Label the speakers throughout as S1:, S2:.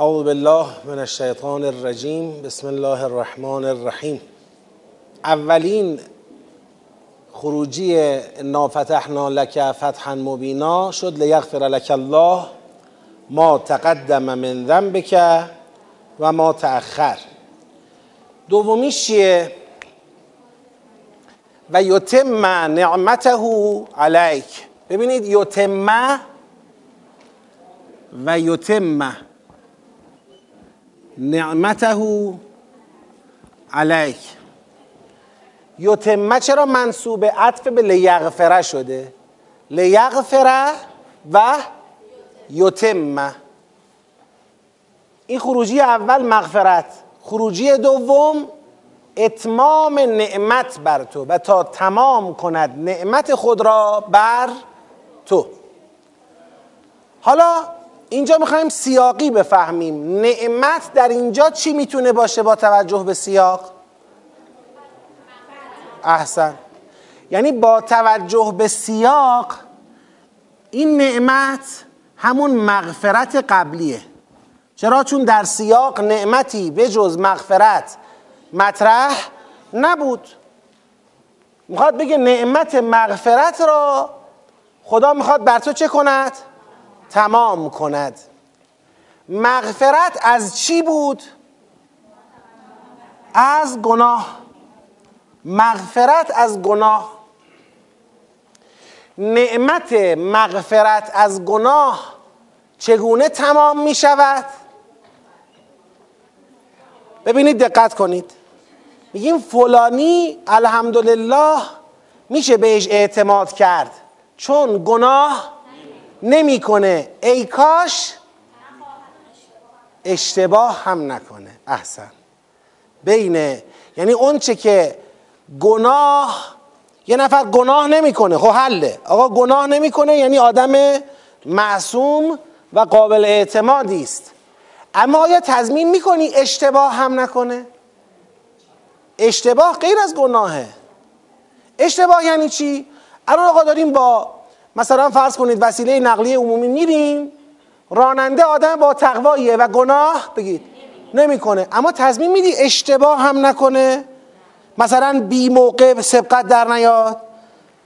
S1: اعوذ بالله من الشیطان الرجیم. بسم الله الرحمن الرحیم. اولین خروجی نافتحنا لک فتحا مبینا شد لیغفر لک الله ما تقدم من ذنبک و ما تأخر. دومیش چیه؟ و یتم نعمته علیک. ببینید یتم و یتم نعمته علیک. یتمه چرا منصوب عطف به لیغفره شده؟ لیغفره و یتمه. این خروجی اول مغفرت خروجی دوم اتمام نعمت بر تو و تا تمام کند نعمت خود را بر تو. حالا اینجا می‌خوایم سیاقی بفهمیم. نعمت در اینجا چی می‌تونه باشه با توجه به سیاق؟ احسن. یعنی با توجه به سیاق این نعمت همون مغفرت قبلیه. چرا؟ چون در سیاق نعمتی به جز مغفرت مطرح نبود. می‌خواد بگه نعمت مغفرت را خدا می‌خواد بر تو چه کند؟ تمام کند. مغفرت از چی بود؟ از گناه. مغفرت از گناه. نعمت مغفرت از گناه چگونه تمام می شود؟ ببینید دقت کنید. میگیم فلانی الحمدلله میشه بهش اعتماد کرد. چون گناه نمی‌کنه. ای کاش اشتباه هم نکنه. احسن. بین یعنی اون چه که گناه یه نفر گناه نمی‌کنه. خب حله. آقا گناه نمی‌کنه یعنی آدم معصوم و قابل اعتمادی است. اما آیا تضمین می‌کنی اشتباه هم نکنه؟ اشتباه غیر از گناهه. اشتباه یعنی چی؟ الان آقا داریم با مثلا فرض کنید وسیله نقلیه عمومی میریم راننده آدم با تقواییه و گناه بگید نمی‌کنه. اما تضمین میدی اشتباه هم نکنه. مثلا بی موقع سبقت در نیاد.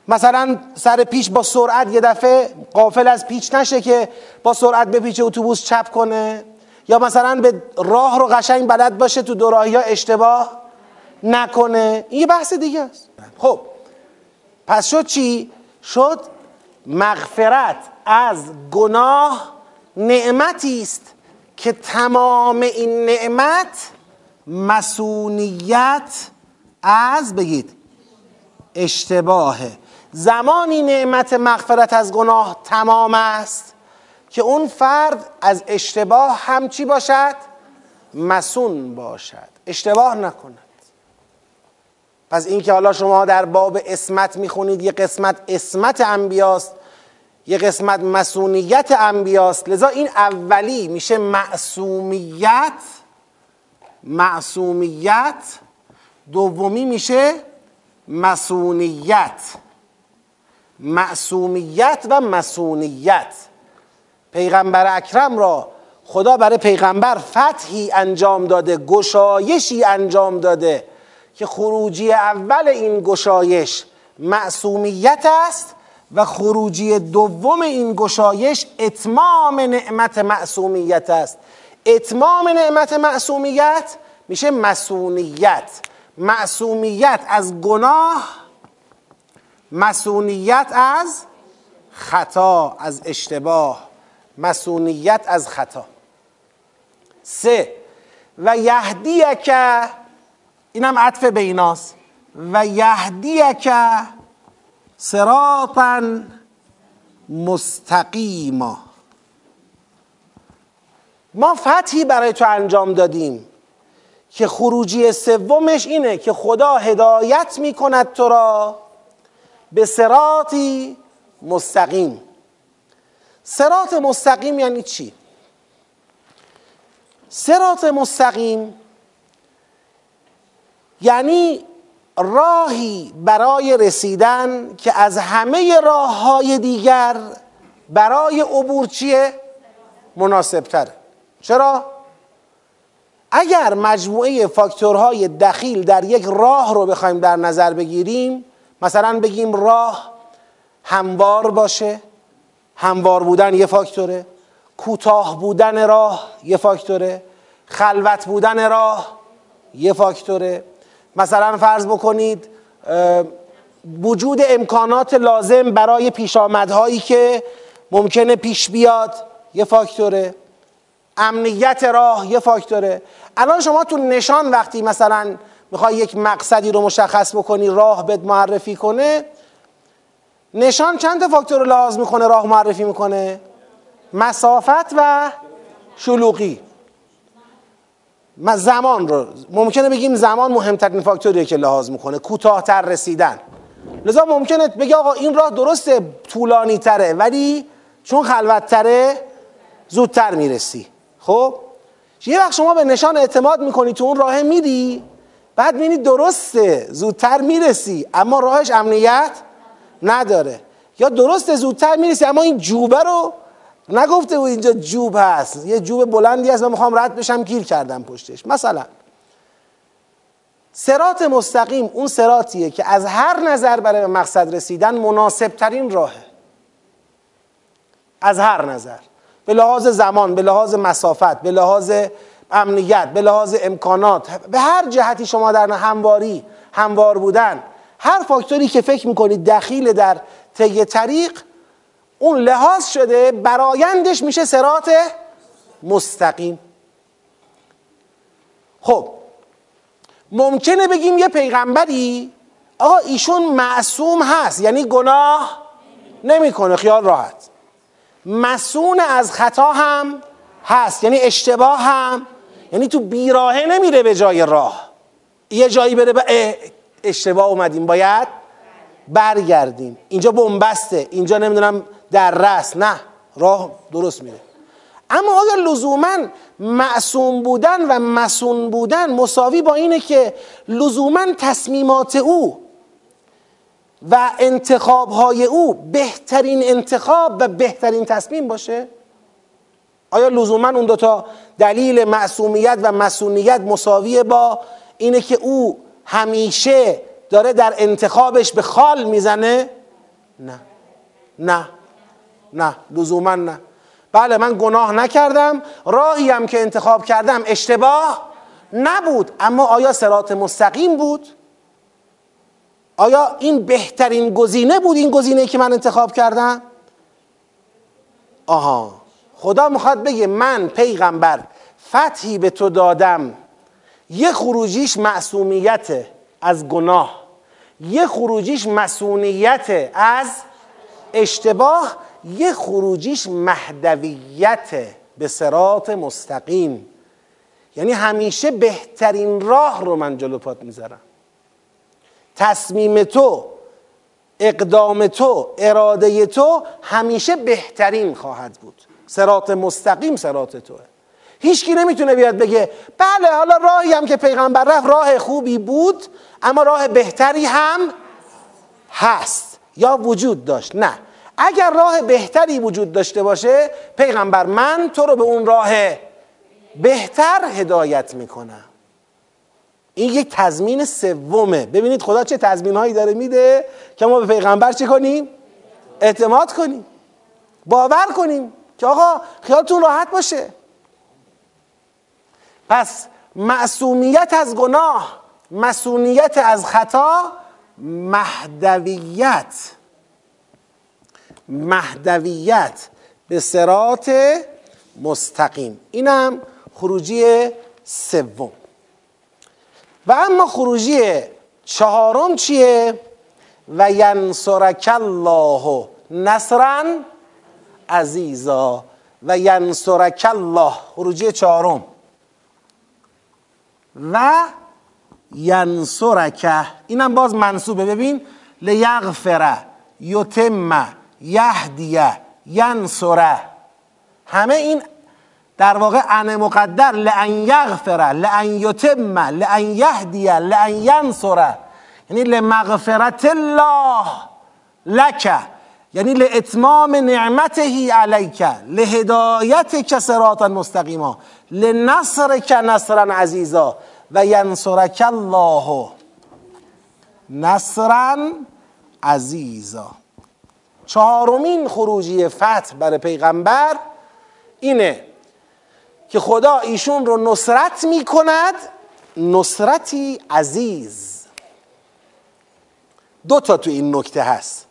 S1: مثلا سر پیش با سرعت یه دفعه قافل از پیچ نشه که با سرعت بپیچه اتوبوس چپ کنه. یا مثلا به راه رو قشنگ بلد باشه تو دوراهی ها اشتباه نکنه. این یه بحث دیگه است. خب پس شد چی؟ شد مغفرت از گناه نعمتی است که تمام این نعمت مسونیت از بگید اشتباهه. زمانی نعمت مغفرت از گناه تمام است که اون فرد از اشتباه هم چی باشد؟ مسون باشد. اشتباه نکند. پس این که حالا شما در باب اسمت می‌خونید یه قسمت اسمت انبیاست یه قسمت مسونیت انبیاست. لذا این اولی میشه معصومیت معصومیت. دومی میشه مسونیت معصومیت و مسونیت پیغمبر اکرم را خدا برای پیغمبر فتحی انجام داده گشایشی انجام داده. که خروجی اول این گشایش معصومیت است و خروجی دوم این گشایش اتمام نعمت معصومیت است. اتمام نعمت معصومیت میشه مسونیت. معصومیت از گناه مسونیت از خطا از اشتباه. مسونیت از خطا. سه و یهدیک اینم عطف به ایناست. و یهدیک صراطا مستقیما. ما فتحی برای تو انجام دادیم که خروجی سومش اینه که خدا هدایت می کند تو را به سراطی مستقیم. سرات مستقیم یعنی چی؟ سرات مستقیم یعنی راهی برای رسیدن که از همه راه های دیگر برای عبور چیه؟ مناسب تره چرا؟ اگر مجموعه فاکتورهای دخیل در یک راه رو بخوایم در نظر بگیریم مثلا بگیم راه هموار باشه هموار بودن یه فاکتوره کوتاه بودن راه یه فاکتوره خلوت بودن راه یه فاکتوره مثلا فرض بکنید وجود امکانات لازم برای پیشامدهایی که ممکنه پیش بیاد یه فاکتوره. امنیت راه یه فاکتوره. الان شما تو نشان وقتی مثلا می‌خوای یک مقصدی رو مشخص بکنی راه بد معرفی کنه نشان چند تا فاکتور رو لحاظ می‌کنه راه معرفی می‌کنه؟ مسافت و شلوغی. زمان رو ممکنه بگیم زمان مهمترین فاکتوریه که لحاظ می‌کنه کوتاهتر رسیدن. لذا ممکنه بگی آقا این راه درسته طولانی تره ولی چون خلوت تره زودتر می‌رسی. خب؟ یه وقت شما به نشان اعتماد می‌کنی تو اون راه میری بعد می‌بینی درسته زودتر می‌رسی اما راهش امنیت نداره. یا درسته زودتر می‌رسی اما این جوبه رو نگفته بود اینجا جوب هست. یه جوب بلندی هست و می‌خوام رد بشم گیر کردم پشتش. مثلا سرات مستقیم اون سراتیه که از هر نظر برای مقصد رسیدن مناسب ترین راهه. از هر نظر. به لحاظ زمان به لحاظ مسافت به لحاظ امنیت به لحاظ امکانات به هر جهتی شما در همواری هموار بودن هر فاکتوری که فکر می‌کنید دخیل در طی طریق اون لحاظ شده برایندش میشه سرات مستقیم. خب ممکنه بگیم یه پیغمبری آقا ایشون معصوم هست یعنی گناه نمی‌کنه خیال راحت. مسون از خطا هم هست یعنی اشتباه هم یعنی تو بیراهه نمیره به جای راه. یه جایی بره به اشتباه اومدیم باید برگردیم. اینجا بنبسته اینجا نمی‌دونم در رس نه راه درست میره. اما آیا لزوما معصوم بودن و مسون بودن مساوی با اینه که لزوما تصمیمات او و انتخاب های او بهترین انتخاب و بهترین تصمیم باشه؟ آیا لزوما اون دوتا دلیل معصومیت و مسئولیت مساویه با اینه که او همیشه داره در انتخابش به خال می‌زنه؟ نه. نه. نه لزوما نه. بله من گناه نکردم. راهی هم که انتخاب کردم اشتباه نبود. اما آیا سرات مستقیم بود؟ آیا این بهترین گزینه بود این گزینه که من انتخاب کردم؟ آها. خدا می‌خواد بگه من پیغمبر فتحی به تو دادم. یه خروجیش معصومیت از گناه. یه خروجیش مسئولیت از اشتباه. یه خروجیش مهدویت به سرات مستقیم. یعنی همیشه بهترین راه رو من جلو پات می‌ذارم. تصمیم تو اقدام تو اراده تو همیشه بهترین خواهد بود. سرات مستقیم سرات توه. هیچکی نمی‌تونه بیاد بگه بله حالا راهی هم که پیغمبر رفت راه خوبی بود اما راه بهتری هم هست یا وجود داشت. نه. اگر راه بهتری وجود داشته باشه پیغمبر من تو رو به اون راه بهتر هدایت می‌کنم این یک تضمین سومه. ببینید خدا چه تضمین هایی داره میده که ما به پیغمبر چه کنیم؟ اعتماد کنیم. باور کنیم که آقا خیالتون راحت باشه. پس معصومیت از گناه مسئولیت از خطا مهدویت مهدویت به سرات مستقیم. اینم خروجی سوم. و اما خروجی چهارم چیه؟ و ینصرک الله نصرا عزیزا. و ینصرک الله. خروجی چهارم. و ینصرک اینم باز منصوبه. ببین لیغفر یتم یهدیه ینصره. همه این در واقع ان مقدر لان یغفر لان یتم لان یهدیه لان ینصره. یعنی لمغفرت الله لک. یعنی لاتمام نعمته علیک لهدایتک صراطا مستقیما لنصرک نصرا عزیزا و ینصرک الله نصرا عزیزا. چهارمین خروجی فتح برای پیغمبر اینه که خدا ایشون رو نصرت می کند نصرتی عزیز. دو تا تو این نکته هست.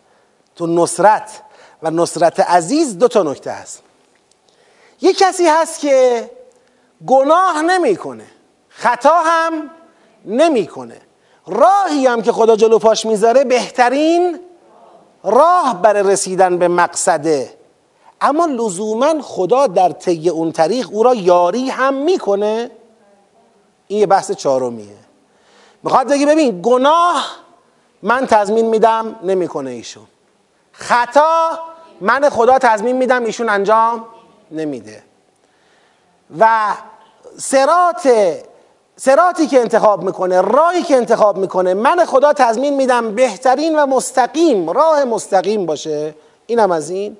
S1: تو نصرت و نصرت عزیز دو تا نکته هست. یه کسی هست که گناه نمی‌کنه خطا هم نمی‌کنه. راهی هم که خدا جلو پاش می‌ذاره بهترین راه برای رسیدن به مقصده. اما لزوما خدا در طی اون طریق او را یاری هم می‌کنه. این یه بحث چهارمیه. می‌خواد بگی ببین گناه من تضمین میدم نمی‌کنه ایشون. خطا من خدا تضمین میدم ایشون انجام نمیده. و سرات سراتی که انتخاب می‌کنه راهی که انتخاب می‌کنه من خدا تضمین میدم بهترین و مستقیم راه مستقیم باشه. اینم از این.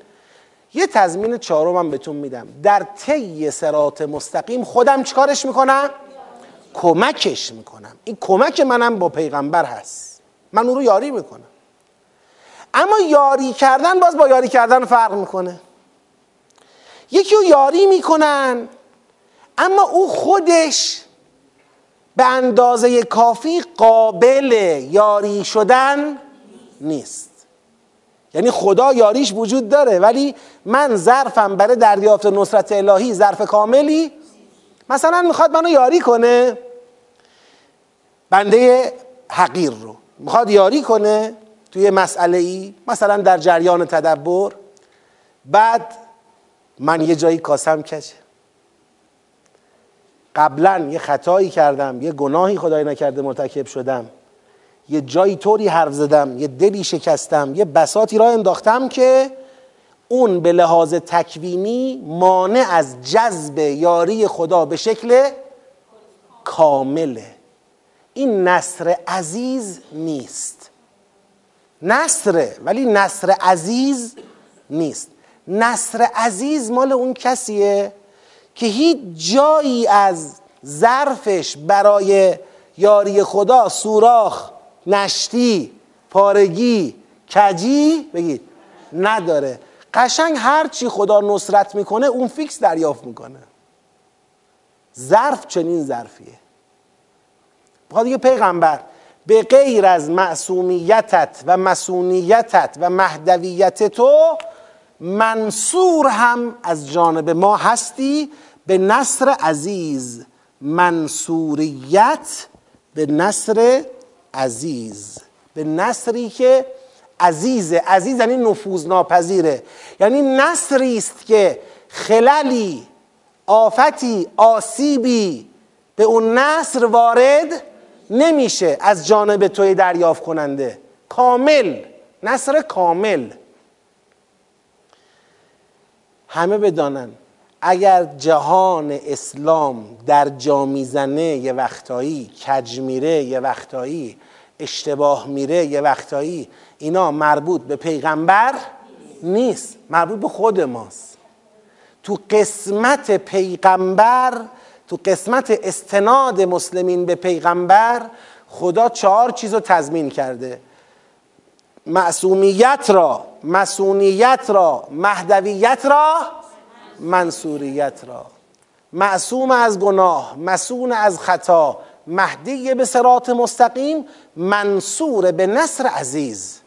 S1: یه تضمین چهارم بهتون میدم. در طی سرات مستقیم خودم چیکارش می‌کنم؟ کمکش می‌کنم. این کمک منم با پیغمبر هست. من اون رو یاری می‌کنم. اما یاری کردن باز با یاری کردن فرق می‌کنه. یکی رو یاری می‌کنن اما او خودش به اندازه کافی قابل یاری شدن نیست. یعنی خدا یاریش وجود داره ولی من ظرفم برای دریافت نصرت الهی ظرف کاملی مثلا می‌خواد منو یاری کنه بنده حقیر رو. می‌خواد یاری کنه توی مسئله ای مثلا در جریان تدبر. بعد من یه جایی کاسم کشه. قبلا یه خطایی کردم یه گناهی خدای نکرده مرتکب شدم. یه جایی طوری حرف زدم یه دلی شکستم یه بساتی را انداختم که اون به لحاظ تکوینی مانع از جذب یاری خدا به شکل کامله. این نصر عزیز نیست. نصره ولی نصر عزیز نیست. نصر عزیز مال اون کسیه که هیچ جایی از ظرفش برای یاری خدا سوراخ نشتی پارگی کجی بگید نداره. قشنگ هر چی خدا نصرت می‌کنه اون فیکس دریافت می‌کنه. ظرف چنین ظرفیه. بخواد دیگه پیغمبر به غیر از معصومیتت و مسونیتت و مهدویت تو منصور هم از جانب ما هستی به نصر عزیز. منصوریت به نصر عزیز. به نصری که عزیزه عزیز یعنی نفوذ ناپذیره یعنی نصری است که خللی آفتی آسیبی به اون نصر وارد نمیشه. از جانب توی دریافت کننده. کامل. نصر کامل. همه بدانن. اگر جهان اسلام در جا می‌زنه یه وقتایی کج میره یه وقتایی اشتباه میره یه وقتایی اینا مربوط به پیغمبر نیست مربوط به خود ماست. تو قسمت پیغمبر تو قسمت استناد مسلمین به پیغمبر خدا چهار چیز رو تضمین کرده. معصومیت را مسونیت را مهدویت را منصوریت را. معصوم از گناه مسون از خطا مهدی به سرات مستقیم منصور به نصر عزیز.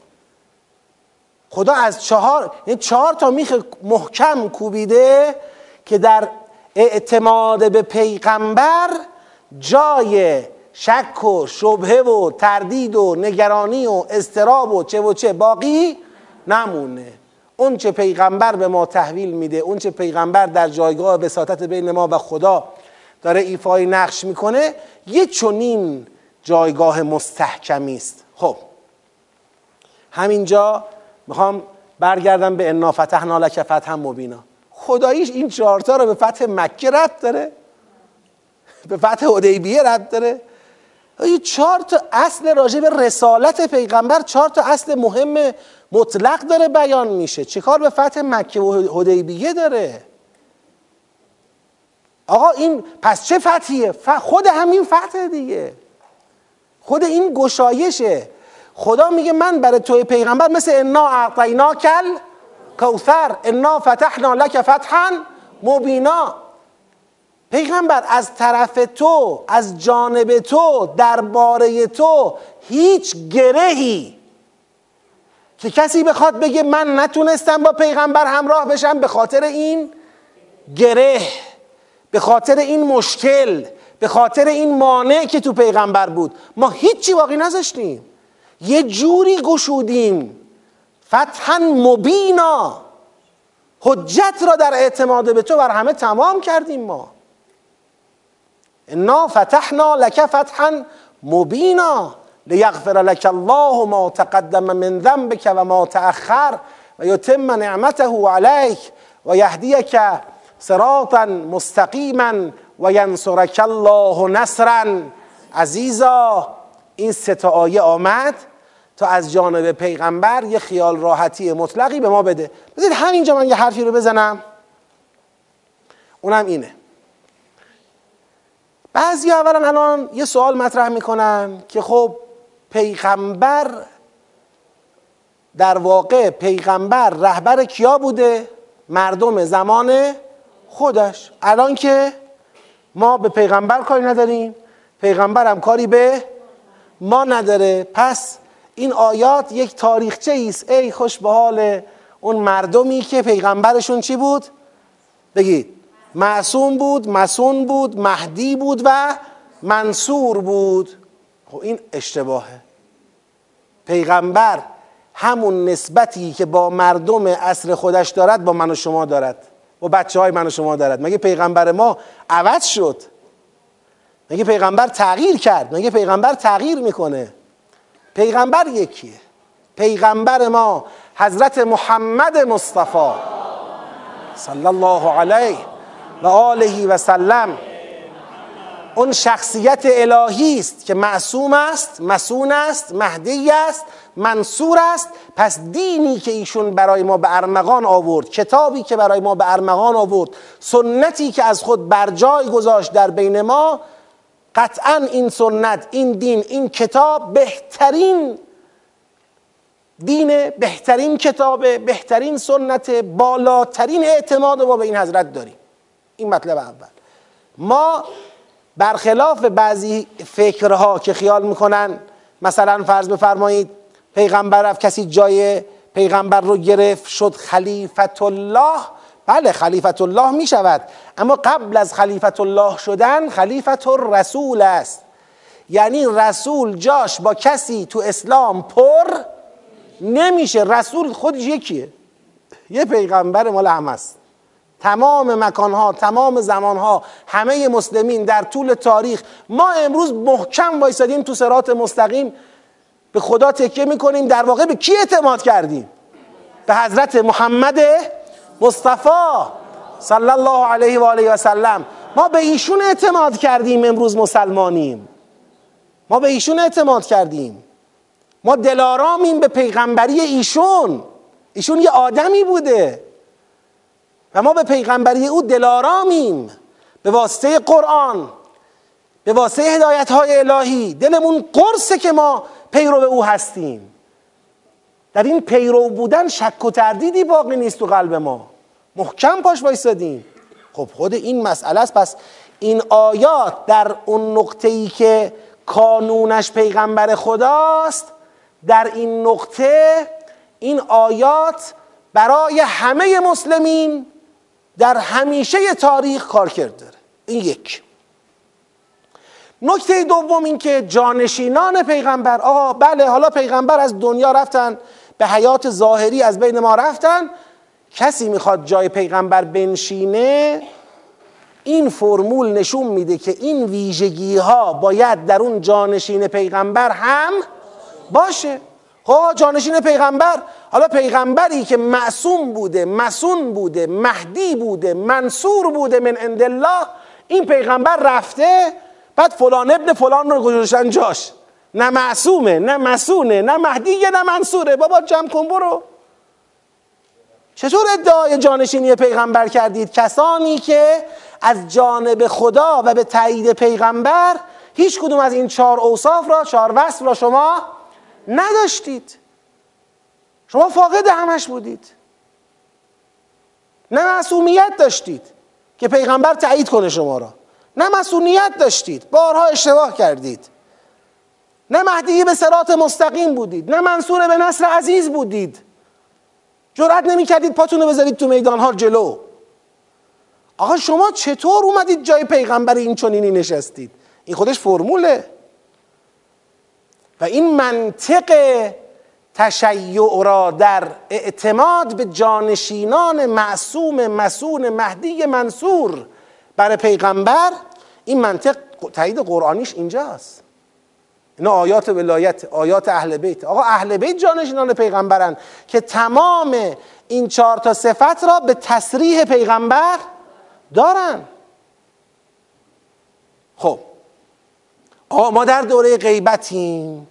S1: خدا از چهار یعنی چهار تا میخ محکم کوبیده که در اعتماد به پیغمبر جای شک و شبهه و تردید و نگرانی و استراب و چه و چه باقی نمونه. اون چه پیغمبر به ما تحویل میده اون چه پیغمبر در جایگاه وساطت بین ما و خدا داره ایفای نقش می‌کنه یه چنین جایگاه مستحکمی است. خب. همینجا می‌خوام برگردم به انا فتحنا لک فتحا مبینا. خداییش این چهارتا رو به فتح مکه رد داره. به فتح حدیبیه رد داره. چهار تا اصل راجع به رسالت پیغمبر چهار تا اصل مهم مطلق داره بیان میشه. چه کار به فتح مکه و حدیبیه داره؟ آقا این پس چه فتحیه؟ خود همین فتح دیگه. خود این گشایشه. خدا میگه من برای توی پیغمبر مثل انا اعطینا کل کوثر انا فتحنا لک فتحا مبینا. پیغمبر از طرف تو از جانب تو درباره تو هیچ گرهی که کسی بخواد بگه من نتونستم با پیغمبر همراه بشم به خاطر این گره به خاطر این مشکل به خاطر این مانع که تو پیغمبر بود. ما هیچی باقی نذاشتیم. یه جوری گشودیم. فتحا مبینا. حجت را در اعتماد به تو بر همه تمام کردیم ما. انا فتحنا لك فتحا مبینا. لیغفر لك الله ما تقدم من ذنبك و ما تأخر و یتم نعمته علیک و صراطا مستقیما و ینصرک الله نصرا. عزیزا این سه آیه آمد تا از جانب پیغمبر یه خیال راحتی مطلقی به ما بده. بذارید همینجا من یه حرفی رو بزنم. اونم اینه. بعضی اولا الان یه سوال مطرح می‌کنن که خب پیغمبر در واقع پیغمبر رهبر کیا بوده؟ مردم زمان خودش. الان که ما به پیغمبر کاری نداریم پیغمبر هم کاری به ما نداره. پس این آیات یک تاریخچه است. ای خوش به حال اون مردمی که پیغمبرشون چی بود؟ بگید. معصوم بود مسون بود مهدی بود و منصور بود. خب این اشتباهه. پیغمبر همون نسبتی که با مردم اصر خودش دارد با من و شما دارد. با بچه های من و شما دارد. مگه پیغمبر ما عوض شد؟ مگه پیغمبر تغییر کرد؟ مگه پیغمبر تغییر می‌کنه؟ پیغمبر یکیه. پیغمبر ما حضرت محمد مصطفی صلی الله علیه و آله و سلم اون شخصیت الهی است که معصوم است مسون است مهدی است منصور است. پس دینی که ایشون برای ما به ارمغان آورد کتابی که برای ما به ارمغان آورد سنتی که از خود بر جای گذاشت در بین ما قطعا این سنت این دین این کتاب بهترین دین بهترین کتاب بهترین سنت بالاترین اعتماد ما به این حضرت داریم. این مطلب اول. ما برخلاف بعضی فکرها که خیال می‌کنن مثلا فرض بفرمایید پیغمبر رفت کسی جای پیغمبر رو گرفت شد خلیفت الله بله خلیفت الله می شود اما قبل از خلیفت الله شدن خلیفت رسول است. یعنی رسول جاش با کسی تو اسلام پر نمیشه. رسول خودش یکیه. یه پیغمبر مال همه است تمام مکانها تمام زمانها همه مسلمین در طول تاریخ. ما امروز محکم وایسادیم تو سرات مستقیم. به خدا تکیه می‌کنیم. در واقع به کی اعتماد کردیم؟ به حضرت محمد مصطفی صلی الله علیه و آله و سلم. ما به ایشون اعتماد کردیم امروز مسلمانیم. ما به ایشون اعتماد کردیم. ما دلارامیم به پیغمبری ایشون. ایشون یه آدمی بوده. و ما به پیغمبری او دلارامیم. به واسطه قرآن به واسطه هدایت های الهی. دلمون قرصه که ما پیرو او هستیم. در این پیرو بودن شک و تردیدی باقی نیست تو قلب ما. محکم پاش وایسادیم. خب خود این مسئله است. پس این آیات در اون نقطه ای که کانونش پیغمبر خداست در این نقطه این آیات برای همه مسلمین در همیشه تاریخ کار کرده این یک. نکته دوم این که جانشینان پیغمبر آقا بله حالا پیغمبر از دنیا رفتن به حیات ظاهری از بین ما رفتن. کسی می‌خواد جای پیغمبر بنشینه این فرمول نشون میده که این ویژگی ها باید در اون جانشین پیغمبر هم باشه. خب جانشین پیغمبر حالا پیغمبری که معصوم بوده مسون بوده مهدی بوده منصور بوده من عند الله این پیغمبر رفته بعد فلان ابن فلان رو گذاشتن جاش. نه معصومه نه مسونه نه مهدیه نه منصوره. بابا جمع کن برو. چطور ادعای جانشینی پیغمبر کردید؟ کسانی که از جانب خدا و به تایید پیغمبر هیچ کدوم از این چهار اوصاف را چهار وصف را شما نداشتید. شما فاقد همش بودید. نه معصومیت داشتید که پیغمبر تایید کنه شما را. نه مسئولیت داشتید. بارها اشتباه کردید. نه مهدی به سرات مستقیم بودید. نه منصور به نصر عزیز بودید. جرأت نمی کردید پاتون رو بذارید تو میدان ها جلو. آقا شما چطور اومدید جای پیغمبر این چنینی نشستید؟ این خودش فرموله. و این منطق تشیع را در اعتماد به جانشینان معصوم مسون مهدی منصور برای پیغمبر این منطق تایید قرآنیش اینجاست. اینا آیات ولایت آیات اهل بیت. آقا اهل بیت جانشینان پیغمبرن که تمام این چهار تا صفت را به تصریح پیغمبر دارن. خب. آقا ما در دوره غیبتیم.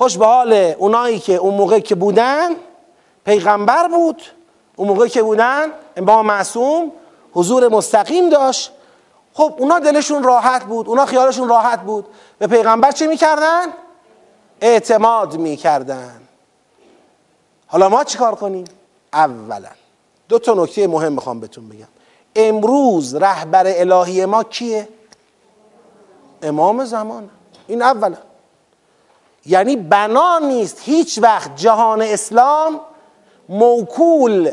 S1: خوش به حال اونایی که اون موقع که بودن پیغمبر بود. اون موقع که بودن امام معصوم حضور مستقیم داشت. خب اونا دلشون راحت بود اونا خیالشون راحت بود. به پیغمبر چه می‌کردن؟ اعتماد می‌کردن. حالا ما چیکار کنیم؟ اولا. دو تا نکته مهم می‌خوام بهتون بگم. امروز رهبر الهی ما کیه؟ امام زمان. این اولا. یعنی بنا نیست هیچ وقت جهان اسلام موکول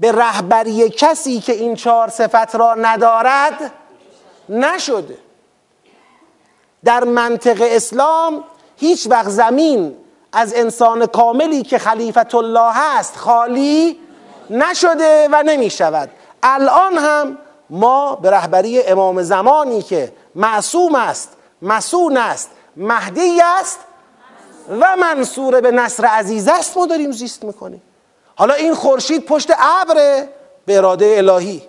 S1: به رهبری کسی که این چهار صفت را ندارد نشده در منطق اسلام هیچ وقت زمین از انسان کاملی که خلیفت الله هست خالی نشده و نمی شود الان هم ما به رهبری امام زمانی که معصوم است مسون است مهدی است و منصور به نصر عزیز است ما داریم زیست می‌کنیم. حالا این خورشید پشت ابر به اراده الهی.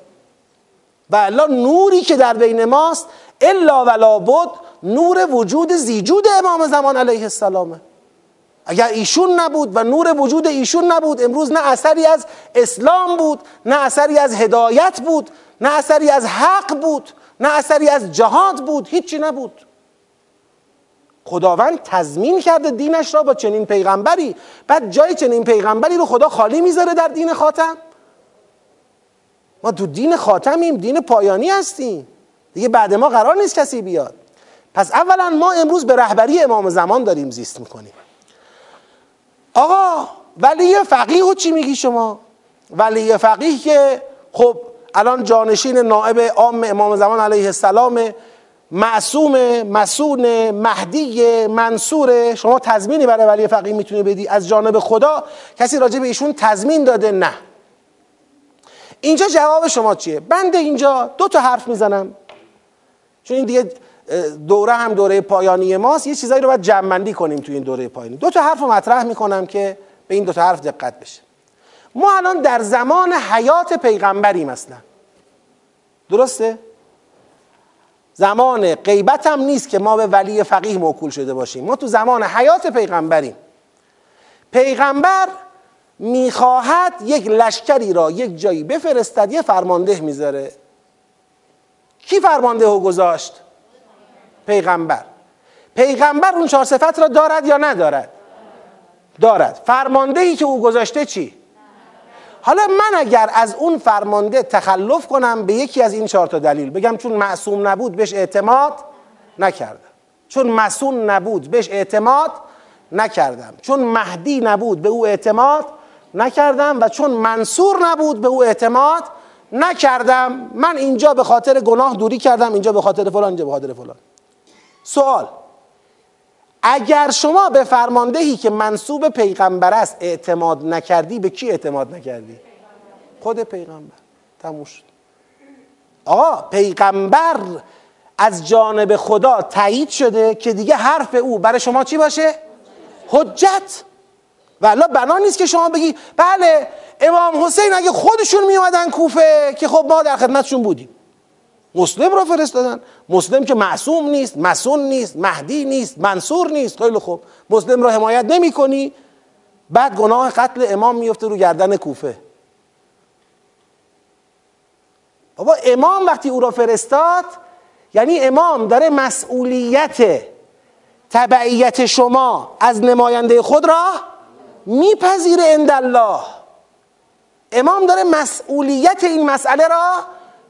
S1: و الان نوری که در بین ماست الا ولا بود نور وجود زیجود امام زمان علیه السلامه. اگر ایشون نبود و نور وجود ایشون نبود امروز نه اثری از اسلام بود نه اثری از هدایت بود نه اثری از حق بود نه اثری از جهاد بود هیچی نبود. خداوند تضمین کرده دینش را با چنین پیغمبری. بعد جای چنین پیغمبری رو خدا خالی می‌ذاره در دین خاتم. ما تو دین خاتمیم دین پایانی هستیم. دیگه بعد ما قرار نیست کسی بیاد. پس اولا ما امروز به رهبری امام زمان داریم زیست می‌کنیم. آقا ولی فقیه چی میگی شما؟ ولی فقیه که خب الان جانشین نائب عام امام زمان علیه السلام معصوم مسون مهدی منصور. شما تضمینی برای ولی فقیه می‌تونه بدی؟ از جانب خدا کسی راجع به ایشون تضمین داده؟ نه. اینجا جواب شما چیه؟ بنده اینجا دو تا حرف می‌زنم. چون این دیگه دوره هم دوره پایانی ماست. یه چیزایی رو باید جمعندی کنیم توی این دوره پایانی. دو تا حرف رو مطرح می‌کنم که به این دو تا حرف دقت بشه. ما الان در زمان حیات پیغمبریم اصلا. درسته؟ زمان غیبت هم نیست که ما به ولی فقیه موکول شده باشیم ما تو زمان حیات پیغمبریم پیغمبر می‌خواهد یک لشکری را یک جایی بفرستد یه فرمانده می‌ذاره کی فرمانده رو گذاشت؟ پیغمبر پیغمبر اون چهار صفت را دارد یا ندارد؟ دارد فرمانده ای که او گذاشته چی؟ حالا من اگر از اون فرمانده تخلف کنم به یکی از این چهار تا دلیل. بگم چون معصوم نبود بهش اعتماد نکردم. چون مسون نبود بهش اعتماد نکردم. چون مهدی نبود به او اعتماد نکردم و چون منصور نبود به او اعتماد نکردم. من اینجا به خاطر گناه دوری کردم اینجا به خاطر فلان اینجا به خاطر فلان. سوال. اگر شما به فرماندهی که منصوب پیغمبر است اعتماد نکردی به کی اعتماد نکردی؟ خود پیغمبر تموم شد آقا پیغمبر از جانب خدا تایید شده که دیگه حرف او برای شما چی باشه؟ حجت و بنا نیست که شما بگی بله امام حسین اگه خودشون می اومدن کوفه که خب ما در خدمتشون بودیم مسلم را فرستادن. مسلم که معصوم نیست مسون نیست مهدی نیست منصور نیست. خیلی خوب. مسلم را حمایت نمی کنی. بعد گناه قتل امام میفته رو گردن کوفه. بابا امام وقتی او را فرستاد یعنی امام داره مسئولیت تبعیت شما از نماینده خود را میپذیره الله امام داره مسئولیت این مسئله را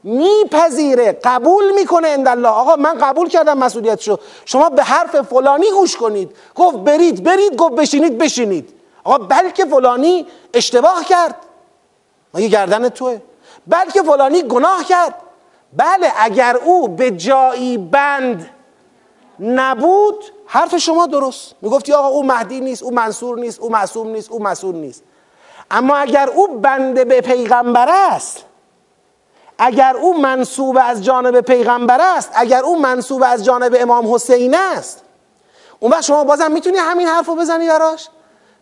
S1: میپذیره قبول می‌کنه الله آقا من قبول کردم مسئولیت شو شما به حرف فلانی گوش کنید. گفت برید برید گفت بشینید بشینید. آقا بلکه فلانی اشتباه کرد. ما یه گردن توه؟ بلکه فلانی گناه کرد. بله اگر او به جایی بند نبود حرف شما درست. می‌گفتی آقا او مهدی نیست او منصور نیست او معصوم نیست او مسئول نیست. اما اگر او بنده به پیغمبر است اگر او منصوب از جانب پیغمبر است اگر او منصوب از جانب امام حسین است. اون وقت شما بازم می‌تونی همین حرف رو بزنی براش؟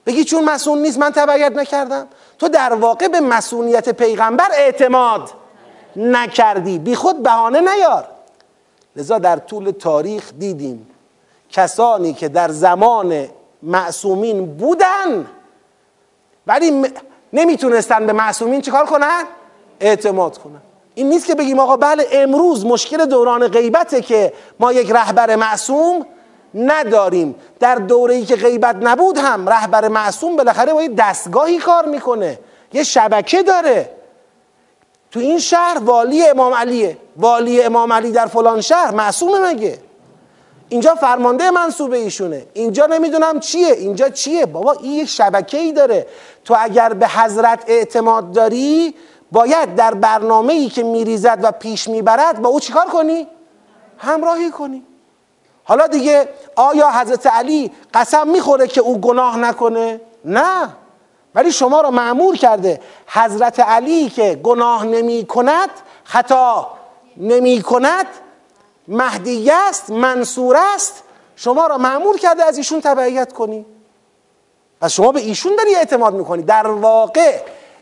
S1: بگی چون مسئول نیست من تبعیت نکردم. تو در واقع به مسئولیت پیغمبر اعتماد نکردی. بی خود بهانه نیار. لذا در طول تاریخ دیدیم کسانی که در زمان معصومین بودن ولی نمی‌تونستن به معصومین چیکار کنن؟ اعتماد کنن. این نیست که بگیم آقا بله امروز مشکل دوران غیبته که ما یک رهبر معصوم نداریم. در دوره ای که غیبت نبود هم رهبر معصوم بالاخره با یه دستگاهی کار می‌کنه. یه شبکه داره. تو این شهر والی امام علیه. والی امام علی در فلان شهر معصومه مگه؟ اینجا فرمانده منصوبه ایشونه. اینجا نمی‌دونم چیه. اینجا چیه؟ بابا این یک شبکه ای داره. تو اگر به حضرت اعتماد داری باید در برنامه ای که میریزد و پیش می‌برد با او چیکار کنی؟ همراهی کنی حالا دیگه آیا حضرت علی قسم می‌خوره که او گناه نکنه؟ نه ولی شما را معمور کرده حضرت علی که گناه نمی کند خطا نمی کند مهدی است منصور است شما را معمور کرده از ایشون تبعیت کنی پس شما به ایشون داری اعتماد می‌کنی در واقع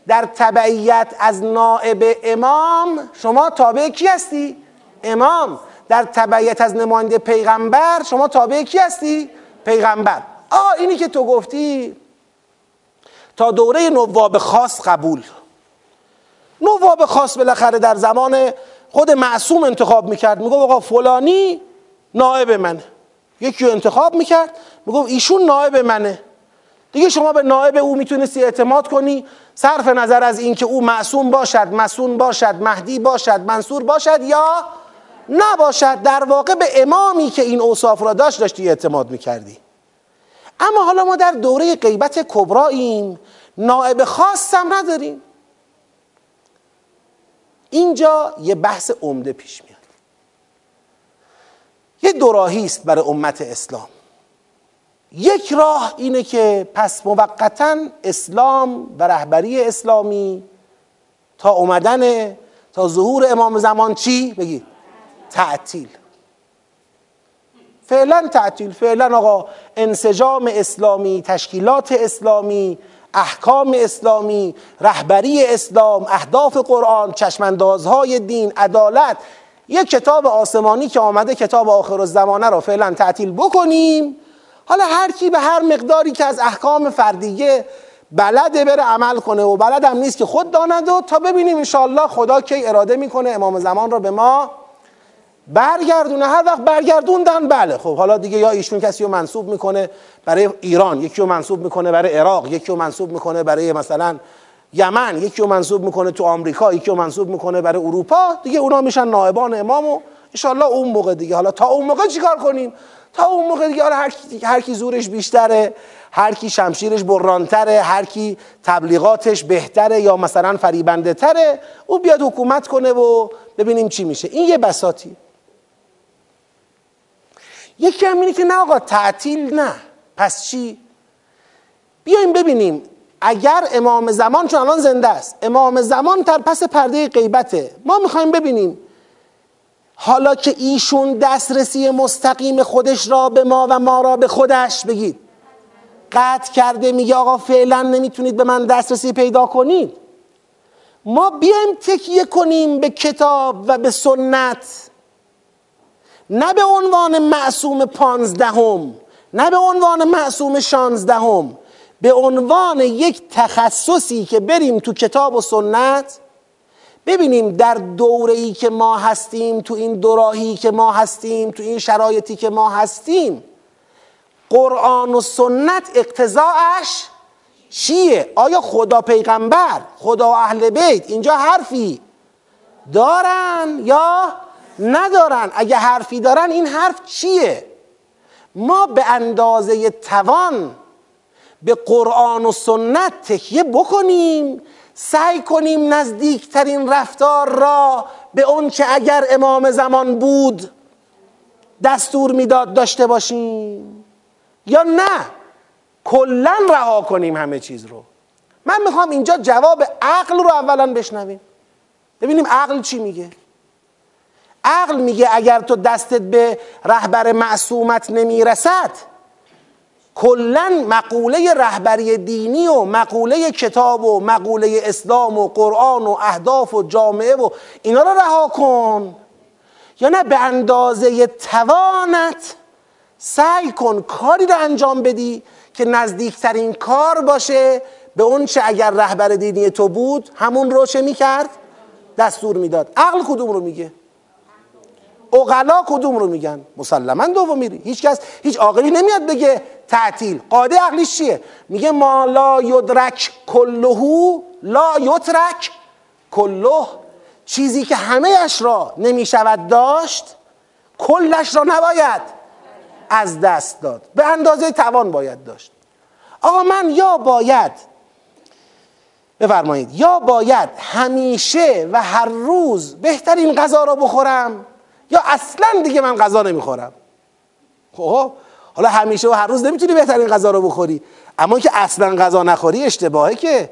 S1: در تبعیت از نائب امام شما تابع کی هستی؟ امام. در تبعیت از نماینده پیغمبر شما تابع کی هستی؟ پیغمبر. آه اینی که تو گفتی. تا دوره نواب خاص قبول. نواب خاص بالاخره در زمان خود معصوم انتخاب می‌کرد. میگو آقا فلانی نائب منه. یکی رو انتخاب می‌کرد. میگو ایشون نائب منه. دیگه شما به نائب او می‌تونستی اعتماد کنی. صرف نظر از اینکه او معصوم باشد مسون باشد مهدی باشد منصور باشد یا نباشد در واقع به امامی که این اوصاف را داشت داشتی اعتماد می‌کردی. اما حالا ما در دوره غیبت کبراییم نائب خاص هم نداریم. اینجا یه بحث عمده پیش میاد. یه دوراهی است برای امت اسلام. یک راه اینه که پس موقتا اسلام و رهبری اسلامی تا اومدن تا ظهور امام زمان چی؟ بگید تعطیل. فعلا تعطیل فعلا آقا انسجام اسلامی تشکیلات اسلامی احکام اسلامی رهبری اسلام اهداف قرآن چشماندازهای دین عدالت. یک کتاب آسمانی که آمده کتاب آخر الزمانه را فعلا تعطیل بکنیم. حالا هر کی به هر مقداری که از احکام فردیه بلده بره عمل کنه و بلد هم نیست که خود داند و تا ببینیم انشاءالله خدا کی اراده می‌کنه امام زمان را به ما برگردونه. هر وقت برگردوندن بله. خب حالا دیگه یا ایشون کسی رو منصوب می‌کنه برای ایران یکی رو منصوب می‌کنه برای عراق یکی رو منصوب می‌کنه برای مثلا یمن یکی رو منصوب می‌کنه تو آمریکا یکی رو منصوب می‌کنه برای اروپا. دیگه اونا میشن نائبان امام و انشالله اون موقع دیگه. حالا تا اون موقع چیکار کنیم؟ تا اون موقع دیگه حالا هر, کی زورش بیشتره هر کی شمشیرش برانتره هر کی تبلیغاتش بهتره یا مثلا فریبنده تره او بیاد حکومت کنه و ببینیم چی میشه. این یه بساتی یکی هم اینه که نه آقا تعطیل نه. پس چی؟ بیایم ببینیم. اگر امام زمان چون الان زنده است امام زمان در پس پرده غیبته. ما می‌خوایم ببینیم حالا که ایشون دسترسی مستقیم خودش را به ما و ما را به خودش بگید. قطع کرده میگه آقا فعلا نمی‌تونید به من دسترسی پیدا کنید. ما بیایم تکیه کنیم به کتاب و به سنت. نه به عنوان معصوم پانزدهم نه به عنوان معصوم شانزدهم به عنوان یک تخصصی که بریم تو کتاب و سنت ببینیم در دوره ای که ما هستیم تو این دوراهی که ما هستیم تو این شرایطی که ما هستیم قرآن و سنت اقتضاعش چیه؟ آیا خدا پیغمبر خدا و اهل بیت اینجا حرفی دارن یا ندارن اگه حرفی دارن این حرف چیه؟ ما به اندازه توان به قرآن و سنت تکیه بکنیم سعی کنیم نزدیکترین رفتار را به اون که اگر امام زمان بود دستور می‌داد داشته باشیم. یا نه کلا رها کنیم همه چیز رو. من می‌خوام اینجا جواب عقل رو اولا بشنویم. ببینیم عقل چی میگه. عقل میگه اگر تو دستت به رهبر معصومت نمی‌رسد کلا مقوله رهبری دینی و مقوله کتاب و مقوله اسلام و قرآن و اهداف و جامعه و اینا رو رها کن یا نه به اندازه توانت سعی کن کاری رو انجام بدی که نزدیکترین کار باشه به اون چه اگر رهبر دینی تو بود همون رو چه می‌کرد؟ دستور می‌داد عقل کدوم رو میگه؟ اقلا کدوم رو میگن؟ مسلما دومی هیچ کس هیچ عاقلی نمیاد بگه تعطیل. قاعده عقلیش چیه؟ میگه ما لا یدرک کلهو لا یترک کله چیزی که همه اش را نمی‌شود داشت کلش را نباید از دست داد. به اندازه توان باید داشت. آقا من یا باید بفرمایید یا باید همیشه و هر روز بهترین غذا را بخورم یا اصلا دیگه من غذا نمی‌خورم. خب حالا همیشه و هر روز نمی‌تونی بهترین غذا رو بخوری. اما که اصلا غذا نخوری اشتباهه که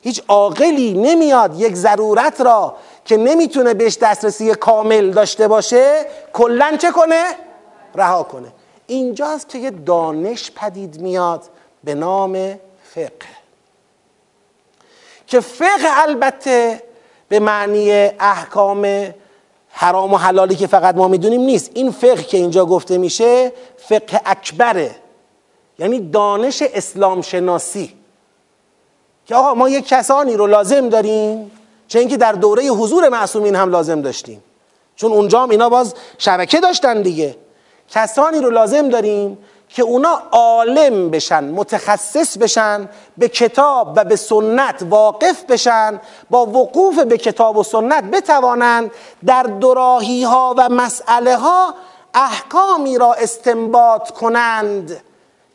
S1: هیچ عاقلی نمیاد یک ضرورت را که نمی‌تونه بهش دسترسی کامل داشته باشه کلا چه کنه؟ رها کنه. اینجاست که یه دانش پدید میاد به نام فقه. که فقه البته به معنی احکام حرام و حلالی که فقط ما می‌دونیم نیست. این فقه که اینجا گفته میشه فقه اکبره. یعنی دانش اسلام شناسی که آقا ما یک کسانی رو لازم داریم چه اینکه در دوره حضور معصومین هم لازم داشتیم. چون اونجا هم اینا باز شبکه داشتن دیگه. کسانی رو لازم داریم که اونا عالم بشن متخصص بشن به کتاب و به سنت واقف بشن با وقوف به کتاب و سنت بتوانند در دراهی ها و مسئله ها احکامی را استنباط کنند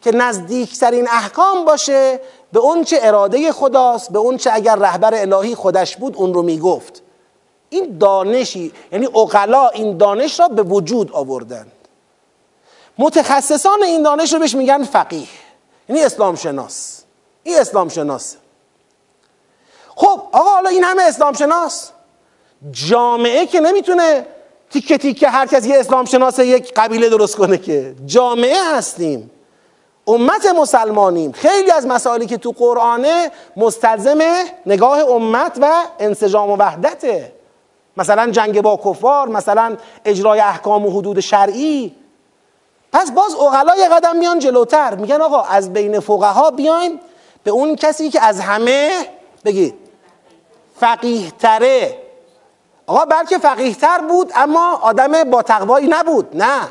S1: که نزدیکترین احکام باشه به اون چه اراده خداست به اون چه اگر رهبر الهی خودش بود اون رو می‌گفت. این دانشی یعنی اقلا این دانش را به وجود آوردند متخصصان این دانش رو بهش میگن فقیه. یعنی اسلام شناس این اسلام شناسه خب آقا حالا این همه اسلام شناس جامعه که نمی‌تونه تیکه تیکه هر کس یه اسلام شناس یک قبیله درست کنه که. جامعه هستیم. امت مسلمانیم. خیلی از مسائلی که تو قرآنه مستلزم نگاه امت و انسجام و وحدته. مثلا جنگ با کفار مثلا اجرای احکام و حدود شرعی. پس باز اغلا یه قدم میان جلوتر. میگن آقا از بین فقها بیایم به اون کسی که از همه بگید فقیه تره آقا بلکه فقیه تر بود اما آدم با تقوایی نبود. نه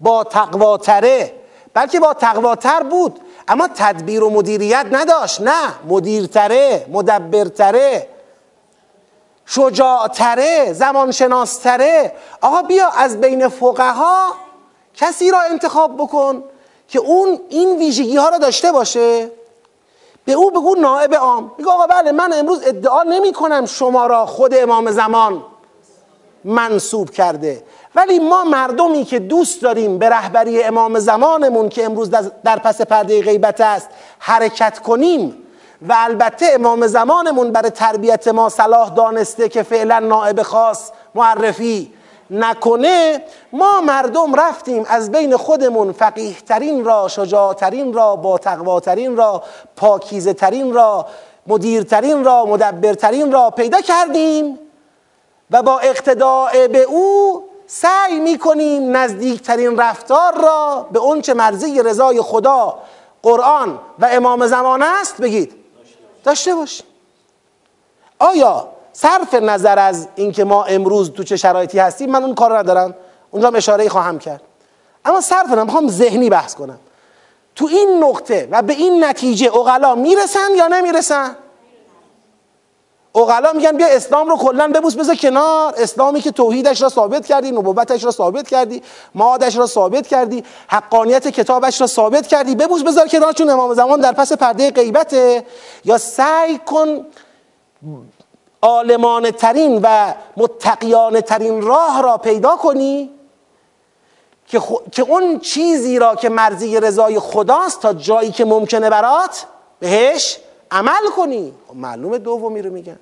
S1: با تقواتره. بلکه با تقواتر بود اما تدبیر و مدیریت نداشت. نه مدیرتره مدبرتره. شجاعتره زمانشناستره. آقا بیا از بین فقها کسی را انتخاب بکن که اون این ویژگی ها را داشته باشه. به او بگو نائب عام. میگه آقا بله من امروز ادعا نمی کنم شما را خود امام زمان منصوب کرده. ولی ما مردمی که دوست داریم به رهبری امام زمانمون که امروز در پس پرده غیبت است حرکت کنیم. و البته امام زمانمون برای تربیت ما صلاح دانسته که فعلا نائب خاص معرفی. نکنه ما مردم رفتیم از بین خودمون فقیه ترین را شجاع ترین را با تقوا ترین را پاکیزه ترین را مدیرترین را مدبرترین را پیدا کردیم و با اقتداع به او سعی می‌کنیم نزدیکترین رفتار را به اون چه مرزی رضای خدا قرآن و امام زمان است بگید. داشته باشیم. آیا صرف نظر از اینکه ما امروز تو چه شرایطی هستیم من اون کار ندارم. اونجا اشاره خواهم کرد. اما صرف نظر می‌خوام ذهنی بحث کنم. تو این نقطه و به این نتیجه اقلا می‌رسن یا نمی‌رسن؟ اقلا میگن بیا اسلام رو کلا ببوس بذار کنار. اسلامی که توحیدش را ثابت کردی نبوتش را ثابت کردی معادش را ثابت کردی حقانیت کتابش را ثابت کردی. ببوس بذار کنار چون امام زمان در پس پرده غیبته. یا سعی کن آلمان ترین و متقیانه ترین راه را پیدا کنی که, که اون چیزی را که مرزی رضای خداست تا جایی که ممکنه برات بهش عمل کنی. خب معلومه دومی رو میگن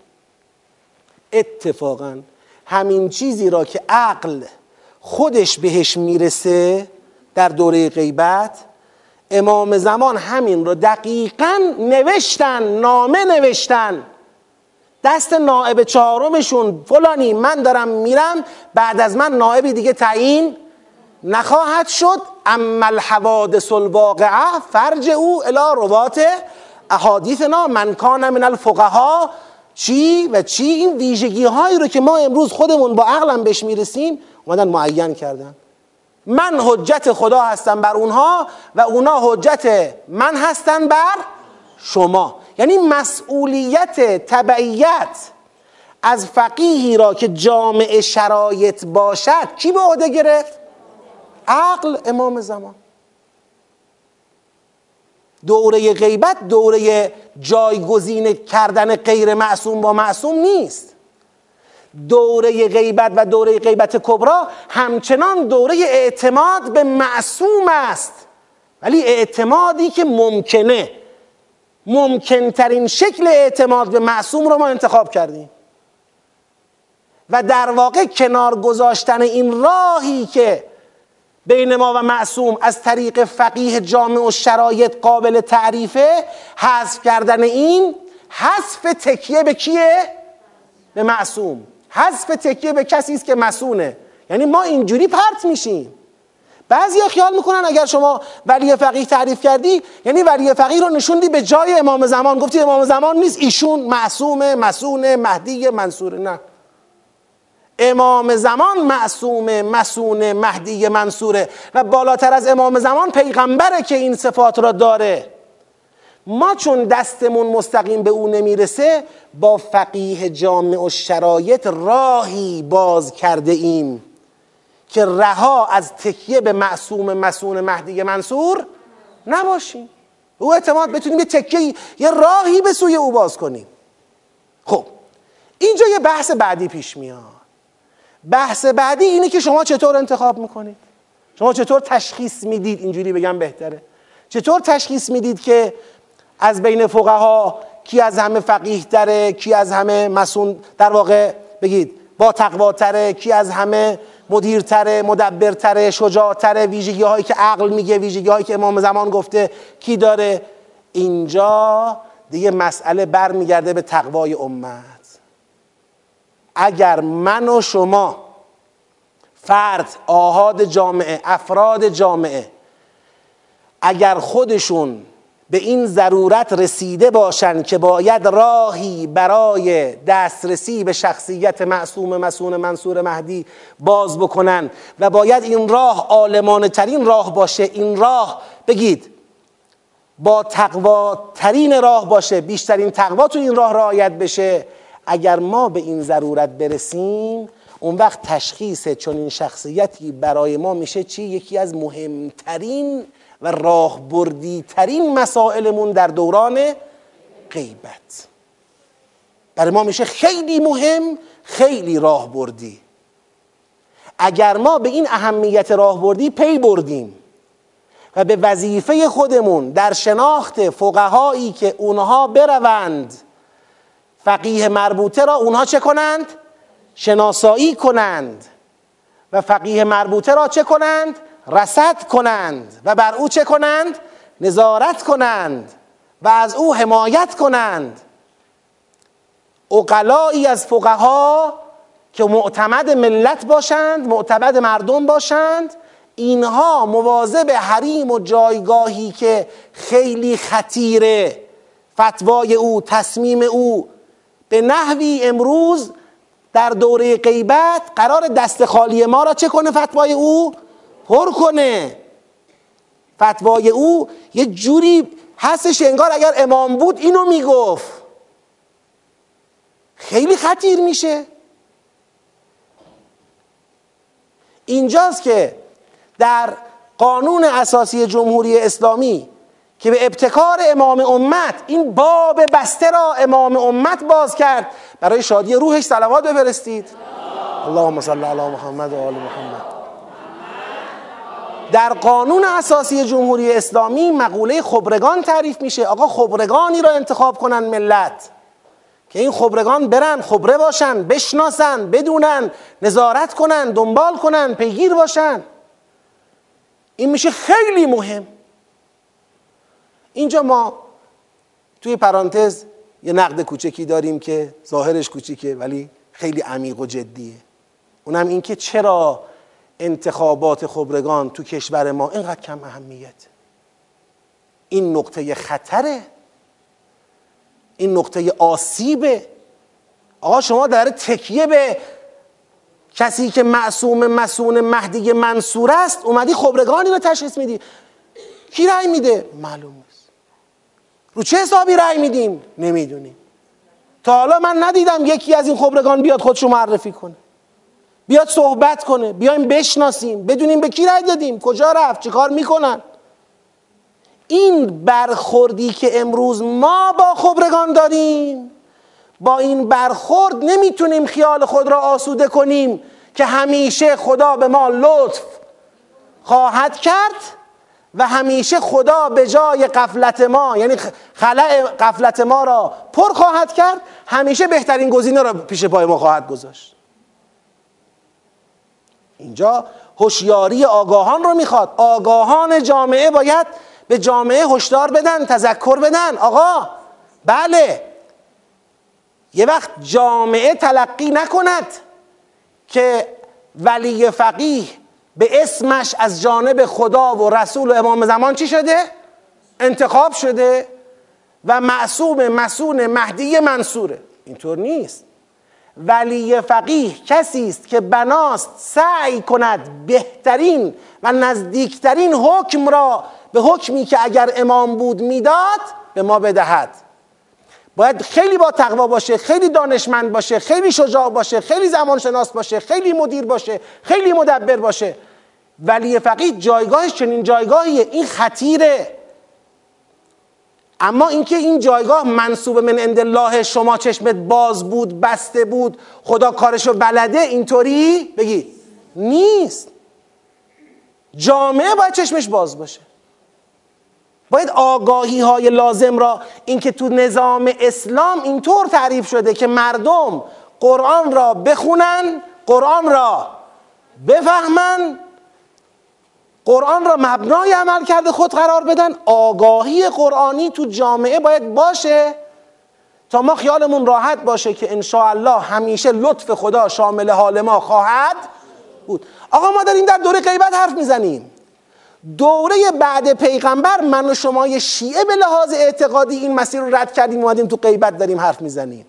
S1: اتفاقا همین چیزی را که عقل خودش بهش می‌رسه در دوره غیبت امام زمان همین رو دقیقا نوشتن نامه نوشتن. دست نائب چهارمشون. فلانی من دارم میرم بعد از من نائبی دیگه تعیین نخواهد شد. اما الحوادث الواقعه فرج او الى روات احادیثنا من کان من الفقها. چی و چی؟ این ویژگی هایی رو که ما امروز خودمون با عقلم بهش می‌رسیم اومدن معین کردن. من حجت خدا هستم بر اونها و اونا حجت من هستن بر شما. یعنی مسئولیت تبعیت از فقیهی را که جامع شرایط باشد کی به عهده گرفت؟ عقل امام زمان. دوره غیبت دوره جایگزین کردن غیر معصوم با معصوم نیست. دوره غیبت و دوره غیبت کبرا همچنان دوره اعتماد به معصوم است. ولی اعتمادی که ممکنه ممکنترین شکل اعتماد به معصوم رو ما انتخاب کردیم. و در واقع کنار گذاشتن این راهی که بین ما و معصوم از طریق فقیه جامع و شرایط قابل تعریفه حذف کردن این حذف تکیه به کیه؟ به معصوم. حذف تکیه به کسی است که مسونه یعنی ما اینجوری پرت میشیم. بعضی خیال می‌کنن اگر شما ولی فقیه تعریف کردی یعنی ولی فقیه رو نشوندی به جای امام زمان. گفتی امام زمان نیست. ایشون معصومه مسونه مهدی منصوره نه. امام زمان معصوم مسون مهدی منصوره. و بالاتر از امام زمان پیغمبره که این صفات را داره. ما چون دستمون مستقیم به او نمی‌رسه با فقیه جامع و شرایط راهی باز کرده ایم. که رها از تکیه به معصوم مسون مهدی منصور نباشیم. او اعتماد بتونیم یه تکیه یه راهی به سوی او باز کنیم. خب اینجا یه بحث بعدی پیش میاد. بحث بعدی اینه که شما چطور انتخاب می‌کنید؟ شما چطور تشخیص می‌دید؟ اینجوری بگم بهتره. چطور تشخیص می‌دید که از بین فقها کی از همه فقیه داره کی از همه مسون در واقع بگید با تقواتره کی از همه مدیرتره مدبرتره شجاعتره ویژگی هایی که عقل میگه ویژگی هایی که امام زمان گفته. کی داره؟ اینجا دیگه مسئله برمیگرده به تقوای امت. اگر من و شما فرد آهاد جامعه افراد جامعه اگر خودشون به این ضرورت رسیده باشند که باید راهی برای دسترسی به شخصیت معصوم مسون منصور مهدی باز بکنن و باید این راه آلمان ترین راه باشه این راه بگید با تقوا ترین راه باشه بیشترین تقوا تو این راه رعایت بشه اگر ما به این ضرورت برسیم اون وقت تشخیص چون این شخصیتی برای ما میشه چی؟ یکی از مهمترین و راهبردی ترین مسائلمون در دوران غیبت برای ما میشه خیلی مهم خیلی راهبردی اگر ما به این اهمیت راهبردی پی بردیم و به وظیفه خودمون در شناخت فقهایی که اونها بروند فقیه مربوطه را اونها چه کنند؟ شناسایی کنند و فقیه مربوطه را چه کنند؟ رسد کنند و بر او چه کنند؟ نظارت کنند و از او حمایت کنند. اقلایی از فقها که معتمد ملت باشند معتمد مردم باشند اینها مواظب حریم و جایگاهی که خیلی خطیره. فتوای او تصمیم او. به نحوی امروز در دوره غیبت قرار دست خالی ما را چه کنه فتوای او؟ پر کنه. فتوای او یه جوری هستش انگار اگر امام بود اینو می‌گفت. خیلی خطیر میشه. اینجاست که در قانون اساسی جمهوری اسلامی که به ابتکار امام امت این باب بسته را امام امت باز کرد. برای شادی روحش صلوات بفرستید. اللهم صل علی محمد و آل محمد. در قانون اساسی جمهوری اسلامی مقوله خبرگان تعریف میشه. آقا خبرگانی را انتخاب کنن ملت. که این خبرگان برن خبره باشن بشناسن بدونن نظارت کنن دنبال کنن پیگیر باشن. این میشه خیلی مهم. اینجا ما توی پرانتز یه نقد کوچکی داریم که ظاهرش کوچیکه ولی خیلی عمیق و جدیه. اونم این که چرا انتخابات خبرگان تو کشور ما اینقدر کم اهمیت. این نقطه خطره. این نقطه آسیبه. آقا شما در تکیه به کسی که معصوم مسون مهدی منصور است اومدی خبرگانی رو تشخیص میدی. کی رأی میده؟ معلوم نیست. رو چه حسابی رأی میدیم؟ نمی‌دونیم. تا حالا من ندیدم یکی از این خبرگان بیاد خودشو معرفی کنه. بیاد صحبت کنه. بیایم بشناسیم. بدونیم به کی رأی دادیم. کجا رفت؟ چه کار می‌کنن؟ این برخوردی که امروز ما با خبرگان داریم با این برخورد نمی‌تونیم خیال خود را آسوده کنیم که همیشه خدا به ما لطف خواهد کرد و همیشه خدا به جای قفلت ما یعنی خلع قفلت ما را پر خواهد کرد. همیشه بهترین گزینه را پیش پای ما خواهد گذاشت. اینجا هوشیاری آگاهان رو می‌خواد. آگاهان جامعه باید به جامعه هشدار بدن تذکر بدن. آقا بله. یه وقت جامعه تلقی نکند که ولی فقیه به اسمش از جانب خدا و رسول و امام زمان چی شده؟ انتخاب شده و معصوم مسون مهدی منصوره. اینطور نیست. ولی فقیه کسی است که بناست سعی کند بهترین و نزدیکترین حکم را به حکمی که اگر امام بود می‌داد به ما بدهد. باید خیلی با تقوا باشه خیلی دانشمند باشه خیلی شجاع باشه خیلی زمان شناس باشه خیلی مدیر باشه خیلی مدبر باشه. ولی فقیه جایگاهش چنین جایگاهیه این خطیره. اما اینکه این جایگاه منصوب من عند الله شما چشمت باز بود بسته بود خدا کارشو بلده اینطوری بگی. نیست. جامعه باید چشمش باز باشه. باید آگاهی های لازم را اینکه تو نظام اسلام اینطور تعریف شده که مردم قرآن را بخونن قرآن را بفهمن قرآن را مبنای عمل کرده خود قرار بدن. آگاهی قرآنی تو جامعه باید باشه تا ما خیالمون راحت باشه که الله همیشه لطف خدا شامل حال ما خواهد بود. آقا ما داریم در دوره غیبت حرف می‌زنیم. دوره بعد پیغمبر من و شما شیعه به لحاظ اعتقادی این مسیر رو رد کردیم اومدیم تو غیبت داریم حرف می‌زنیم.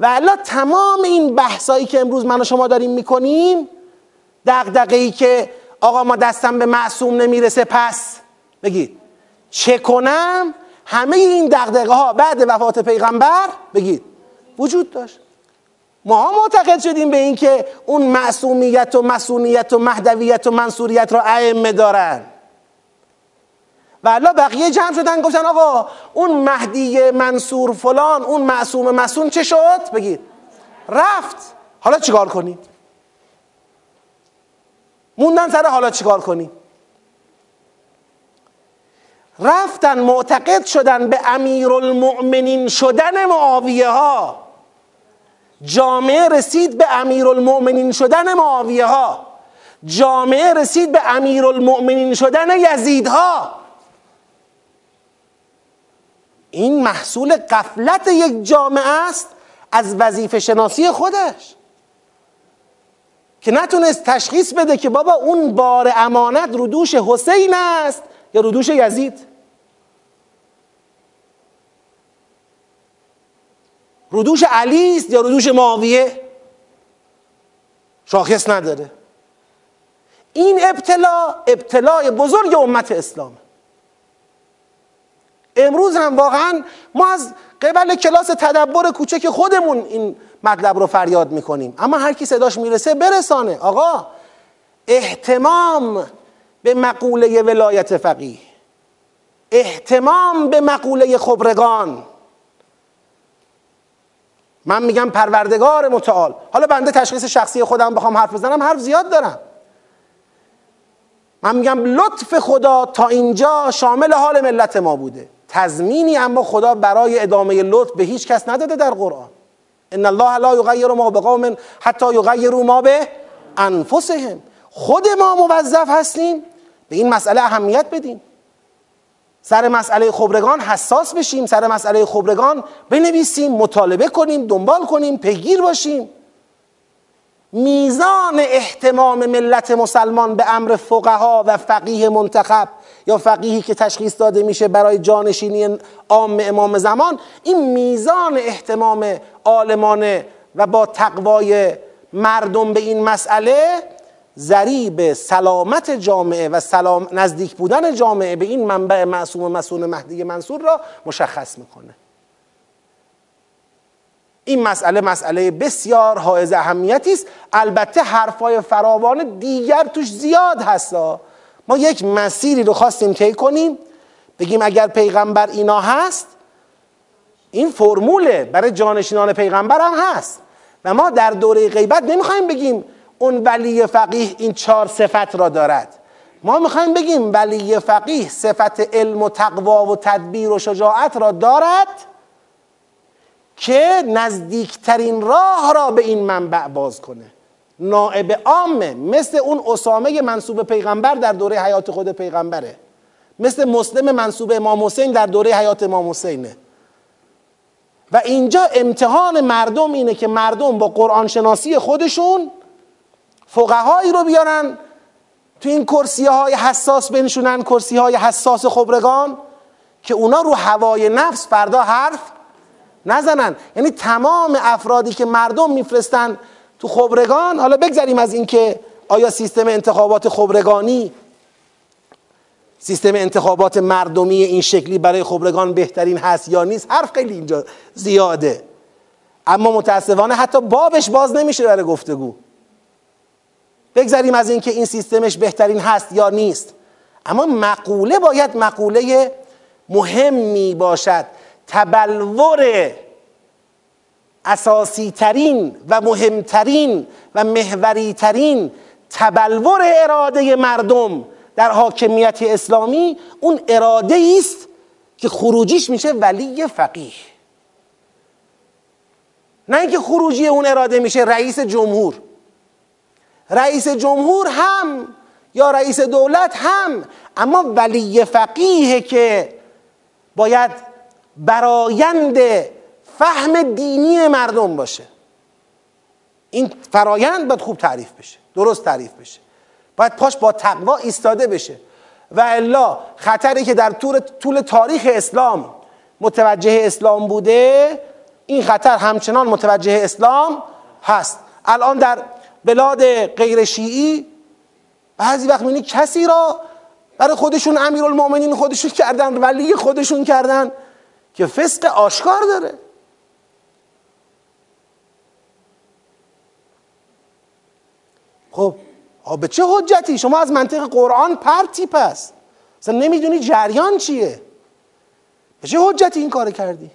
S1: و الله تمام این بحثایی که امروز من و شما داریم می‌کنیم دقدقه که آقا ما دستم به معصوم نمی‌رسه پس بگید. چه کنم همه این دقدقه ها بعد وفات پیغمبر بگید. وجود داشت. ما معتقد شدیم به اینکه اون معصومیت و مسئولیت و مهدویت و منصوریت را ائمه دارن. و الله بقیه جمع شدن گفتن آقا اون مهدی منصور فلان اون معصوم مسون چه شد؟ بگید. رفت. حالا چیکار کنید موندن سر حالا چیکار کنیم؟ رفتن معتقد شدن به امیرالمؤمنین شدن معاویه ها جامعه رسید به امیرالمؤمنین شدن معاویه ها جامعه رسید به امیرالمؤمنین شدن یزیدها. این محصول قفلت یک جامعه است از وظیفه شناسی خودش. که نتونست تشخیص بده که بابا اون بار امانت رو دوش حسین است یا رو دوش یزید؟ رو دوش علی است یا رو دوش معاویه؟ شاخص نداره. این ابتلا ابتلای بزرگ امت اسلام. امروز هم واقعا ما از قبل کلاس تدبر کوچک خودمون این مطلب رو فریاد می‌کنیم. اما هر کی صداش می‌رسه برسانه. آقا احتمام به مقوله ولایت فقیه. احتمام به مقوله خبرگان. من میگم پروردگار متعال. حالا بنده تشخیص شخصی خودم بخوام حرف بزنم حرف زیاد دارم. من میگم لطف خدا تا اینجا شامل حال ملت ما بوده. تضمینی اما خدا برای ادامه لطف به هیچ کس نداده در قرآن. ان الله لا یغیر ما بقوم حتی یغیروا ما به انفسهم. خود ما موظف هستیم به این مسئله اهمیت بدیم. سر مسئله خبرگان حساس بشیم سر مسئله خبرگان بنویسیم مطالبه کنیم دنبال کنیم پیگیر باشیم. میزان احتمام ملت مسلمان به امر فقها و فقیه منتخب یا فقیهی که تشخیص داده میشه برای جانشینی عام امام زمان این میزان احتمام عالمانه و با تقوای مردم به این مسئله ذریب سلامت جامعه و سلام نزدیک بودن جامعه به این منبع معصوم مسئول مهدی منصور را مشخص می‌کنه. این مسئله مسئله بسیار حائز اهمیتی است. البته حرفای فراوان دیگر توش زیاد هستا ما یک مسیری رو خواستیم طی کنیم بگیم اگر پیغمبر اینا هست این فرموله برای جانشینان پیغمبر هم هست. و ما در دوره غیبت نمی‌خوایم بگیم اون ولی فقیه این چهار صفت را دارد. ما می‌خوایم بگیم ولی فقیه صفت علم و تقوا و تدبیر و شجاعت را دارد. که نزدیکترین راه را به این منبع باز کنه. نائب عامه مثل اون اسامه منصوب پیغمبر در دوره حیات خود پیغمبره. مثل مسلم منصوب امام حسین در دوره حیات امام حسینه. و اینجا امتحان مردم اینه که مردم با قرآن شناسی خودشون فقهایی رو بیارن تو این کرسی های حساس بنشونن کرسی های حساس خبرگان که اونا رو هوای نفس فردا حرف نزنن. یعنی تمام افرادی که مردم میفرستن تو خبرگان حالا بگذریم از اینکه آیا سیستم انتخابات خبرگانی سیستم انتخابات مردمی این شکلی برای خبرگان بهترین هست یا نیست؟ حرف خیلی اینجا زیاده. اما متاسفانه حتی بابش باز نمیشه برای گفتگو. بگذریم از اینکه این سیستمش بهترین هست یا نیست. اما مقوله باید مقوله مهمی باشد. تبلور اساسی ترین و مهمترین و محوری ترین تبلور اراده مردم در حاکمیت اسلامی اون اراده است که خروجیش میشه ولی فقیه. نه اینکه خروجی اون اراده میشه رئیس جمهور. رئیس جمهور هم یا رئیس دولت هم اما ولی فقیه که باید برایند فهم دینی مردم باشه. این فرایند باید خوب تعریف بشه درست تعریف بشه. باید پاش با تقوا ایستاده بشه. و الا خطری که در طول, طول تاریخ اسلام متوجه اسلام بوده این خطر همچنان متوجه اسلام هست. الان در بلاد غیر شیعی بعضی وقت می‌بینی کسی را برای خودشون امیرالمومنین خودشون کردن ولی خودشون کردن. که فسق آشکار داره. خب به چه حجتی؟ شما از منطق قرآن پرتی پس. اصلا نمی‌دونی جریان چیه. به چه حجتی این کار کردی؟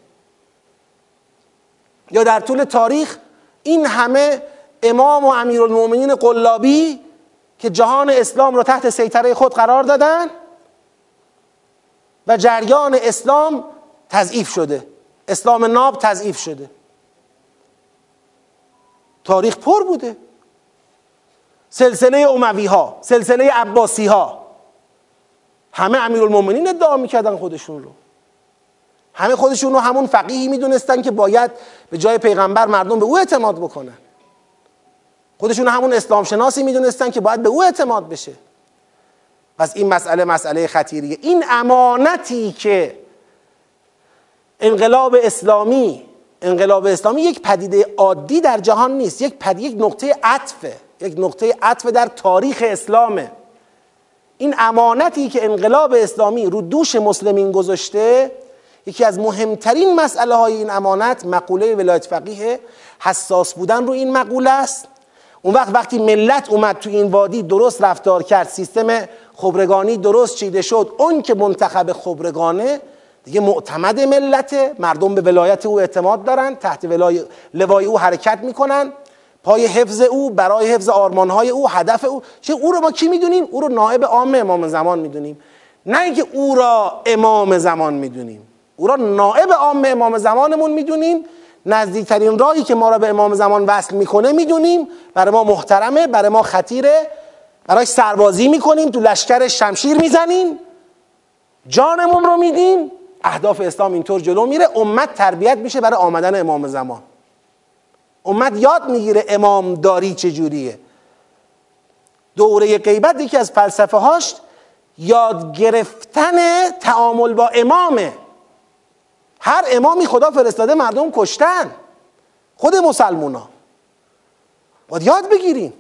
S1: یا در طول تاریخ این همه امام و امیرالمومنین قلابی که جهان اسلام رو تحت سیطره خود قرار دادن و جریان اسلام تضعیف شده. اسلام ناب تضعیف شده. تاریخ پر بوده. سلسله اموی ها سلسله عباسی ها همه امیرالمومنین ادعا می‌کردن خودشون رو. همه خودشون رو همون فقیهی می‌دونستن که باید به جای پیغمبر مردم به او اعتماد بکنن. خودشون همون اسلام شناسی می‌دونستن که باید به او اعتماد بشه. پس این مسئله مسئله خطیریه. این امانتی که انقلاب اسلامی. انقلاب اسلامی یک پدیده عادی در جهان نیست. یک پدیده یک نقطه عطفه. یک نقطه عطف در تاریخ اسلامه. این امانتی که انقلاب اسلامی رو دوش مسلمین گذاشته یکی از مهمترین مسئله های این امانت مقوله ولایت فقیه حساس بودن رو این مقوله است. اون وقت وقتی ملت اومد تو این وادی درست رفتار کرد. سیستم خبرگانی درست چیده شد. اون که منتخب خبرگانه دیگه معتمد ملته مردم به ولایت او اعتماد دارن تحت ولای لوای او حرکت می‌کنن. پای حفظ او برای حفظ آرمانهای او هدف او. چه او رو ما کی می‌دونیم؟ او رو نائب عام امام زمان می‌دونیم. نه اینکه او را امام زمان می‌دونیم. او را نائب عام امام زمانمون می‌دونیم. نزدیکترین راهی که ما را به امام زمان وصل می‌کنه می‌دونیم. برای ما محترمه برای ما خطیره. برای سربازی می‌کنیم تو لشکر شمشیر می‌زنیم. جانمون رو میدیم. اهداف اسلام اینطور جلو میره امت تربیت میشه برای آمدن امام زمان. امت یاد می‌گیره امام داری چجوریه. دوره غیبت یکی از فلسفه هاش یاد گرفتن تعامل با امامه. هر امامی خدا فرستاده مردم کشتن. خود مسلمونا. باید یاد بگیریم.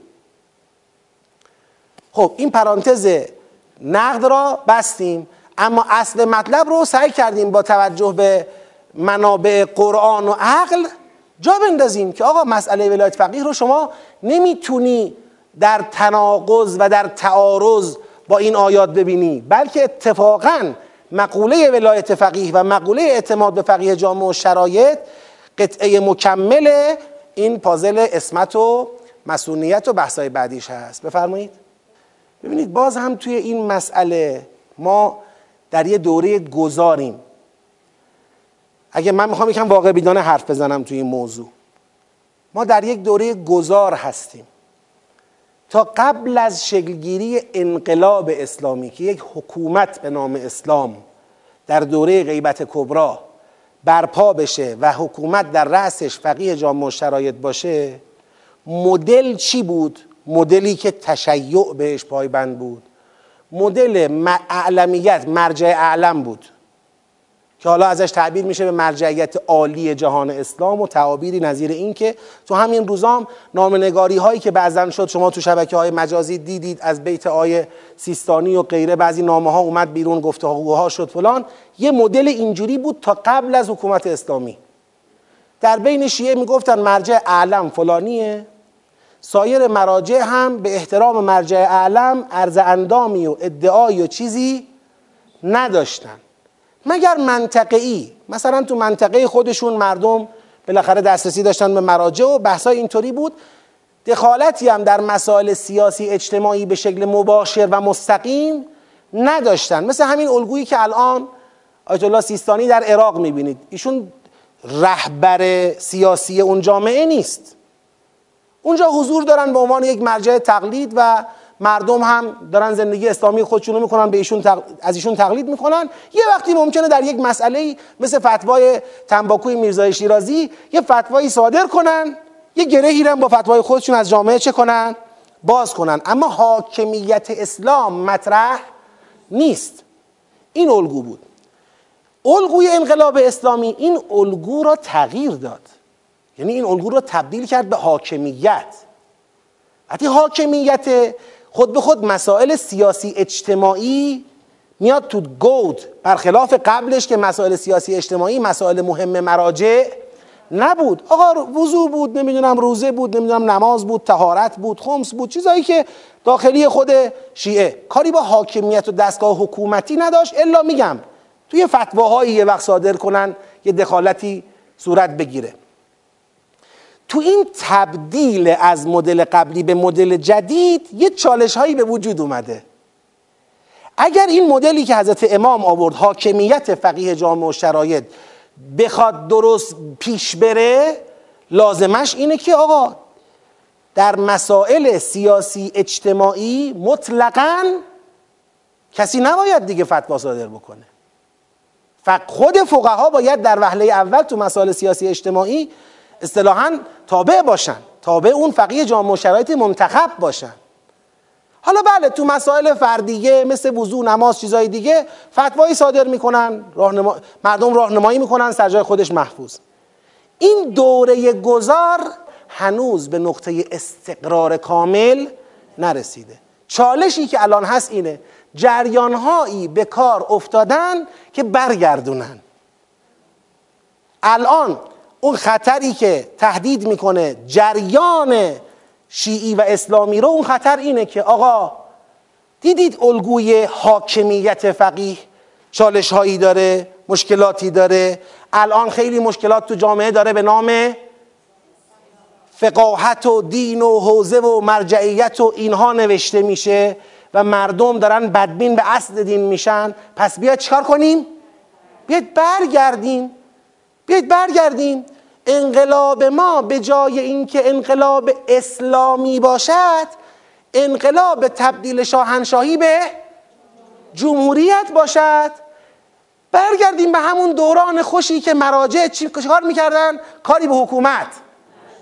S1: خب این پرانتز نقد را بستیم. اما اصل مطلب رو سعی کردیم با توجه به منابع قرآن و عقل جا بندازیم که آقا مسئله ولایت فقیه رو شما نمی‌تونی در تناقض و در تعارض با این آیات ببینی بلکه اتفاقا مقوله ولایت فقیه و مقوله اعتماد به فقیه جامع و شرایط قطعه مکمل این پازل اسمت و مسئولیت و بحثای بعدیش هست. بفرمایید. ببینید باز هم توی این مسئله ما در یه دوره گذاریم. اگه من می‌خوام یکم واقع بیدانه حرف بزنم توی این موضوع. ما در یک دوره گذار هستیم. تا قبل از شکلگیری انقلاب اسلامی که یک حکومت به نام اسلام در دوره غیبت کبرا برپا بشه و حکومت در رأسش فقیه جامع شرایط باشه مدل چی بود؟ مدلی که تشیع بهش پایبند بود. مدل اعلمیت مرجع اعلم بود که حالا ازش تعبیر میشه به مرجعیت عالی جهان اسلام و تعابیری نظیر این که تو همین روزام نامنگاری هایی که بعضا شد شما تو شبکه های مجازی دیدید از بیت آیه سیستانی و غیره بعضی نامه ها اومد بیرون گفته ها شد فلان. یه مدل اینجوری بود تا قبل از حکومت اسلامی. در بین شیعه می‌گفتن مرجع اعلم فلانیه. سایر مراجع هم به احترام مرجع اعلم عرض اندامی و ادعایی و چیزی نداشتن. مگر منطقه مثلا تو منطقه خودشون مردم بالاخره دسترسی داشتن به مراجع و بحثای اینطوری بود. دخالتی هم در مسائل سیاسی اجتماعی به شکل مباشر و مستقیم نداشتن. مثل همین الگویی که الان آیت الله سیستانی در عراق می‌بینید. ایشون رهبر سیاسی اون جامعه نیست. اونجا حضور دارن به عنوان یک مرجع تقلید و مردم هم دارن زندگی اسلامی خودشونو می‌کنن به ایشون از ایشون تقلید می‌کنن. یه وقتی ممکنه در یک مسئله مثل فتوای تنباکوی میرزای شیرازی یه فتوایی صادر کنن یه گرهی هم با فتوای خودشون از جامعه چه کنن؟ باز کنن. اما حاکمیت اسلام مطرح نیست. این الگو بود. الگوی انقلاب اسلامی این الگو را تغییر داد. یعنی این الگو را تبدیل کرد به حاکمیت. وقتی حاکمیت خود به خود مسائل سیاسی اجتماعی میاد تو گود برخلاف قبلش که مسائل سیاسی اجتماعی مسائل مهم مراجع نبود. آقا وضوع بود نمی‌دونم روزه بود نمی‌دونم نماز بود تهارت بود خمس بود چیزایی که داخلی خود شیعه. کاری با حاکمیت و دستگاه حکومتی نداشت. الا میگم توی فتواهایی یه وقت صادر کنن یه دخالتی صورت بگیره. تو این تبدیل از مدل قبلی به مدل جدید یه چالش هایی به وجود اومده. اگر این مدلی که حضرت امام آورد حاکمیت فقیه جامع و شرایط بخواد درست پیش بره لازمش اینه که آقا در مسائل سیاسی اجتماعی مطلقا کسی نباید دیگه فتوا صادر بکنه. خود فقها باید در وهله اول تو مسائل سیاسی اجتماعی اصطلاحا تابع باشن تابع اون فقیه جامع شرایط منتخب باشن. حالا بله تو مسائل فردیه مثل وضوع نماز چیزای دیگه فتوایی صادر می‌کنن راهنما... مردم راهنمایی می‌کنن سر خودش محفوظ. این دوره گذار هنوز به نقطه استقرار کامل نرسیده. چالشی که الان هست اینه جریانهایی به کار افتادن که برگردونن. الان اون خطری که تهدید می‌کنه جریان شیعی و اسلامی رو اون خطر اینه که آقا دیدید الگوی حاکمیت فقیه؟ چالش هایی داره مشکلاتی داره. الان خیلی مشکلات تو جامعه داره به نام فقاهت و دین و حوزه و مرجعیت و اینها نوشته میشه و مردم دارن بدبین به اصل دین میشن. پس بیاید چیکار کنیم؟ بیاید برگردیم. بیاید برگردیم. انقلاب ما به جای اینکه انقلاب اسلامی باشد انقلاب تبدیل شاهنشاهی به جمهوریت باشد. برگردیم به همون دوران خوشی که مراجع چی کار می‌کردن؟ کاری به حکومت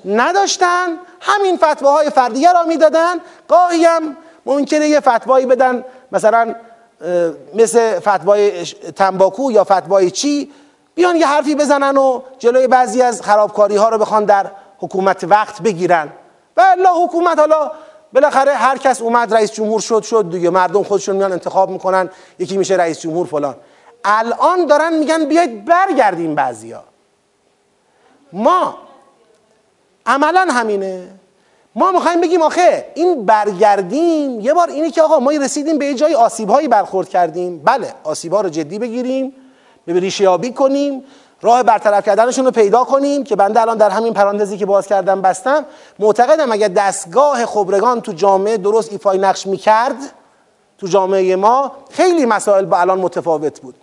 S1: نداشتن. همین فتواهای فردیه را می‌دادن. گاهی هم ممکنه یه فتوایی بدن مثلا مثل فتوای تنباکو یا فتوای چی؟ بیان یه حرفی بزنن و جلوی بعضی از خرابکاری ها رو بخوان در حکومت وقت بگیرن. و الله حکومت حالا بالاخره هر کس اومد رئیس جمهور شد شد دیگه. مردم خودشون میان انتخاب می‌کنن یکی میشه رئیس جمهور فلان. الان دارن میگن بیاید برگردیم بعضیا ما عملا همینه. ما می‌خوایم بگیم آخه این برگردیم. یه بار اینه که آقا ما رسیدیم به یه جای آسیب هایی برخورد کردیم. بله آسیب ها رو جدی بگیریم. به ریشه یابی کنیم راه برطرف کردنشون رو پیدا کنیم که بنده الان در همین پراندزی که باز کردم بستم معتقدم اگر دستگاه خبرگان تو جامعه درست ایفای نقش می‌کرد تو جامعه ما خیلی مسائل با الان متفاوت بود.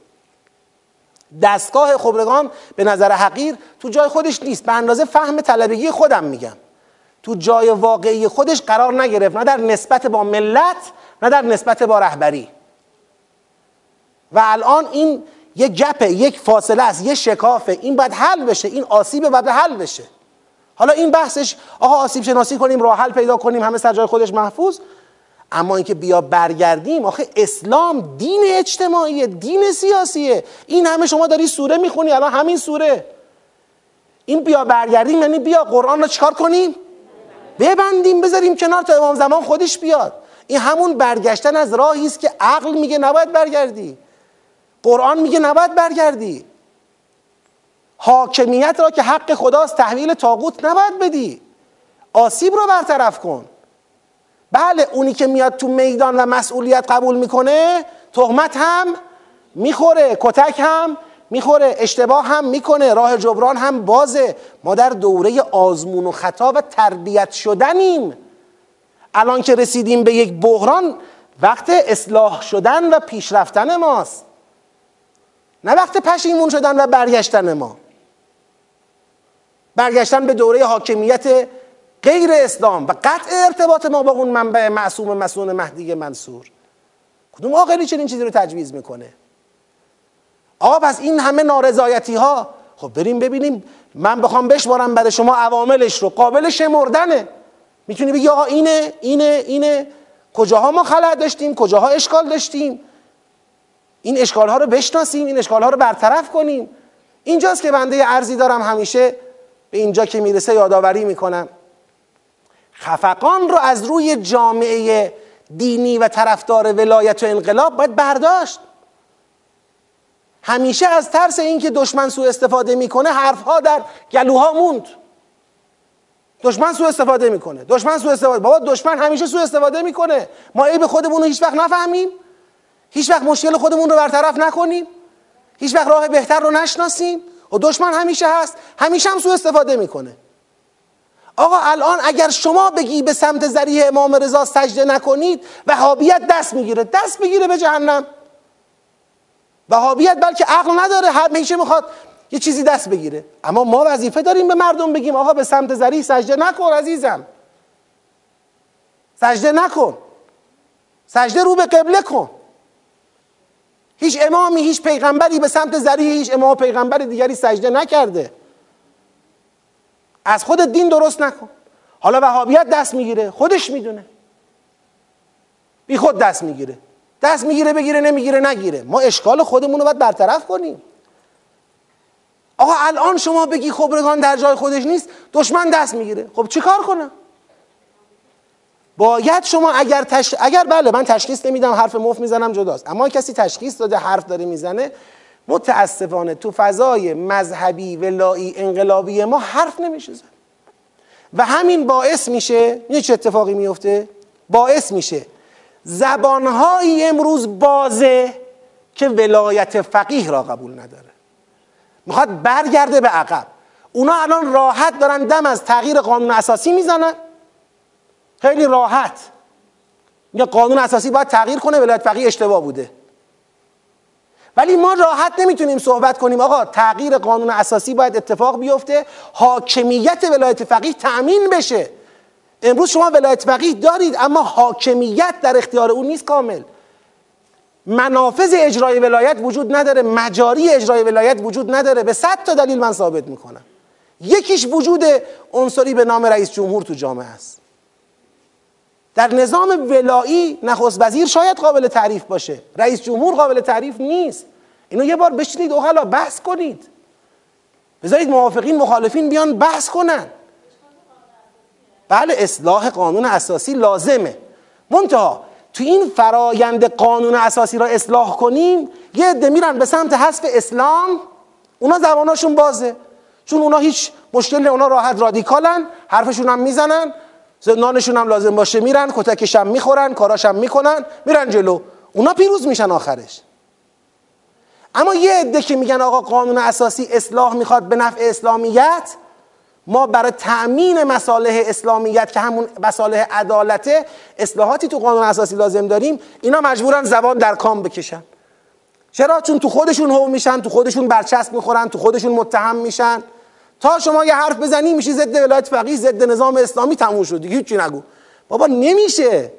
S1: دستگاه خبرگان به نظر حقیر تو جای خودش نیست. به اندازه فهم طلبگی خودم میگم. تو جای واقعی خودش قرار نگرفت. نه در نسبت با ملت نه در نسبت با رهبری. و الان این یک گپه یک فاصله است یه شکافه. این باید حل بشه این آسیبه باید حل بشه. حالا این بحثش آقا آسیب شناسی کنیم راه حل پیدا کنیم همه سر جای خودش محفوظ. اما اینکه بیا برگردیم آخه اسلام دین اجتماعیه دین سیاسیه. این همه شما داری سوره می‌خونی الان همین سوره. این بیا برگردیم یعنی بیا قرآن رو چکار کنیم؟ ببندیم بذاریم کنار تا امام زمان خودش بیاد. این همون برگشتن از راهی است که عقل میگه نباید برگردی. قرآن میگه نباید برگردی. حاکمیت را که حق خداست تحویل تاغوت نباید بدی. آسیب رو برطرف کن. بله اونی که میاد تو میدان و مسئولیت قبول می‌کنه تهمت هم می‌خوره کتک هم می‌خوره اشتباه هم می‌کنه راه جبران هم بازه. ما در دوره آزمون و خطا و تربیت شدنیم. الان که رسیدیم به یک بحران وقت اصلاح شدن و پیشرفتن ماست. نه وقت پشیمون شدن و برگشتن ما. برگشتن به دوره حاکمیت غیر اسلام و قطع ارتباط ما با اون منبع معصوم مسون مهدی منصور. کدوم عاقلی چنین چیزی رو تجویز می‌کنه؟ آقا پس این همه نارضایتی ها خب بریم ببینیم. من بخوام بشمارم برای شما عواملش رو. قابل شمردنه. می‌تونی بگی آقا اینه اینه اینه. کجاها ما خلع داشتیم؟ کجاها اشکال داشتیم؟ این اشکال ها رو بشناسیم این اشکال ها رو برطرف کنیم. اینجاست که بنده ارزی دارم همیشه به اینجا که می‌رسه یادآوری می‌کنم. خفقان رو از روی جامعه دینی و طرفدار ولایت و انقلاب باید برداشت. همیشه از ترس اینکه دشمن سوء استفاده می‌کنه حرفها در گلوها موند. دشمن سوء استفاده می‌کنه. دشمن سوء استفاده بابا دشمن همیشه سوء استفاده می‌کنه. ما عیب خودمون رو هیچ وقت نفهمیم. هیچ وقت مشکل خودمون رو برطرف نکنیم. هیچ وقت راه بهتر رو نشناسیم. و دشمن همیشه هست. همیشه هم سوء استفاده می‌کنه. آقا الان اگر شما بگی به سمت ذریع امام رضا سجده نکنید وهابیت دست می‌گیره دست بگیره به جهنم. وهابیت بلکه عقل نداره همیشه می‌خواد یه چیزی دست بگیره. اما ما وظیفه داریم به مردم بگیم آقا به سمت ذریع سجده نکن عزیزم. سجده نکن. سجده رو به قبله کن. هیچ امامی هیچ پیغمبری به سمت ذریع هیچ امام و پیغمبر دیگری سجده نکرده. از خود دین درست نکن. حالا وهابیت دست می‌گیره. خودش می‌دونه. بی خود دست می‌گیره. دست می‌گیره بگیره نمی‌گیره نگیره. ما اشکال خودمون رو باید برطرف کنیم. آقا الان شما بگی خبرگان در جای خودش نیست دشمن دست می‌گیره. خب چی کار کنم؟ باید شما اگر تش... اگر بله من تشخیص نمیدم حرف مفت می‌زنم جداست. اما کسی تشخیص داده حرف داره می‌زنه متاسفانه تو فضای مذهبی ولایی انقلابی ما حرف نمیشه زن و همین باعث میشه یه چه اتفاقی میفته باعث میشه. زبانهایی امروز بازه که ولایت فقیه را قبول نداره. می‌خواد برگرده به عقب. اونا الان راحت دارن دم از تغییر قانون اساسی می‌زنن. خیلی راحت. میگه قانون اساسی باید تغییر کنه ولایت فقیه اشتباه بوده. ولی ما راحت نمی‌تونیم صحبت کنیم. آقا تغییر قانون اساسی باید اتفاق بیفته حاکمیت ولایت فقیه تأمین بشه. امروز شما ولایت فقیه دارید اما حاکمیت در اختیار او نیست کامل. منافذ اجرای ولایت وجود نداره مجاری اجرای ولایت وجود نداره. به صد تا دلیل من ثابت می‌کنم. یکیش وجود عنصری به نام رئیس جمهور تو جامعه است. در نظام ولایی نخست وزیر شاید قابل تعریف باشه. رئیس جمهور قابل تعریف نیست. اینو یه بار بشینید اوغلا بحث کنید. بذارید موافقین مخالفین بیان بحث کنن. بله اصلاح قانون اساسی لازمه. منتها تو این فرایند قانون اساسی را اصلاح کنیم یه عده میرن به سمت حذف اسلام اونا زباناشون بازه. چون اونا هیچ مشکل اونا راحت رادیکالن حرفشون هم می‌زنن. زندانشون هم لازم باشه میرن کتکش هم می‌خورن کاراش هم می‌کنن میرن جلو. اونا پیروز میشن آخرش. اما یه عده که میگن آقا قانون اساسی اصلاح می‌خواد به نفع اسلامیت ما برای تأمین مصالح اسلامیت که همون مصالح عدالته اصلاحاتی تو قانون اساسی لازم داریم اینا مجبورن زبان در کام بکشن. چرا؟ چون تو خودشون هو میشن تو خودشون برچسب می‌خورن تو خودشون متهم میشن. تا شما یه حرف بزنی میشی ضد ولایت فقیه ضد نظام اسلامی تموم شد. دیگه هیچی نگو. بابا نمیشه.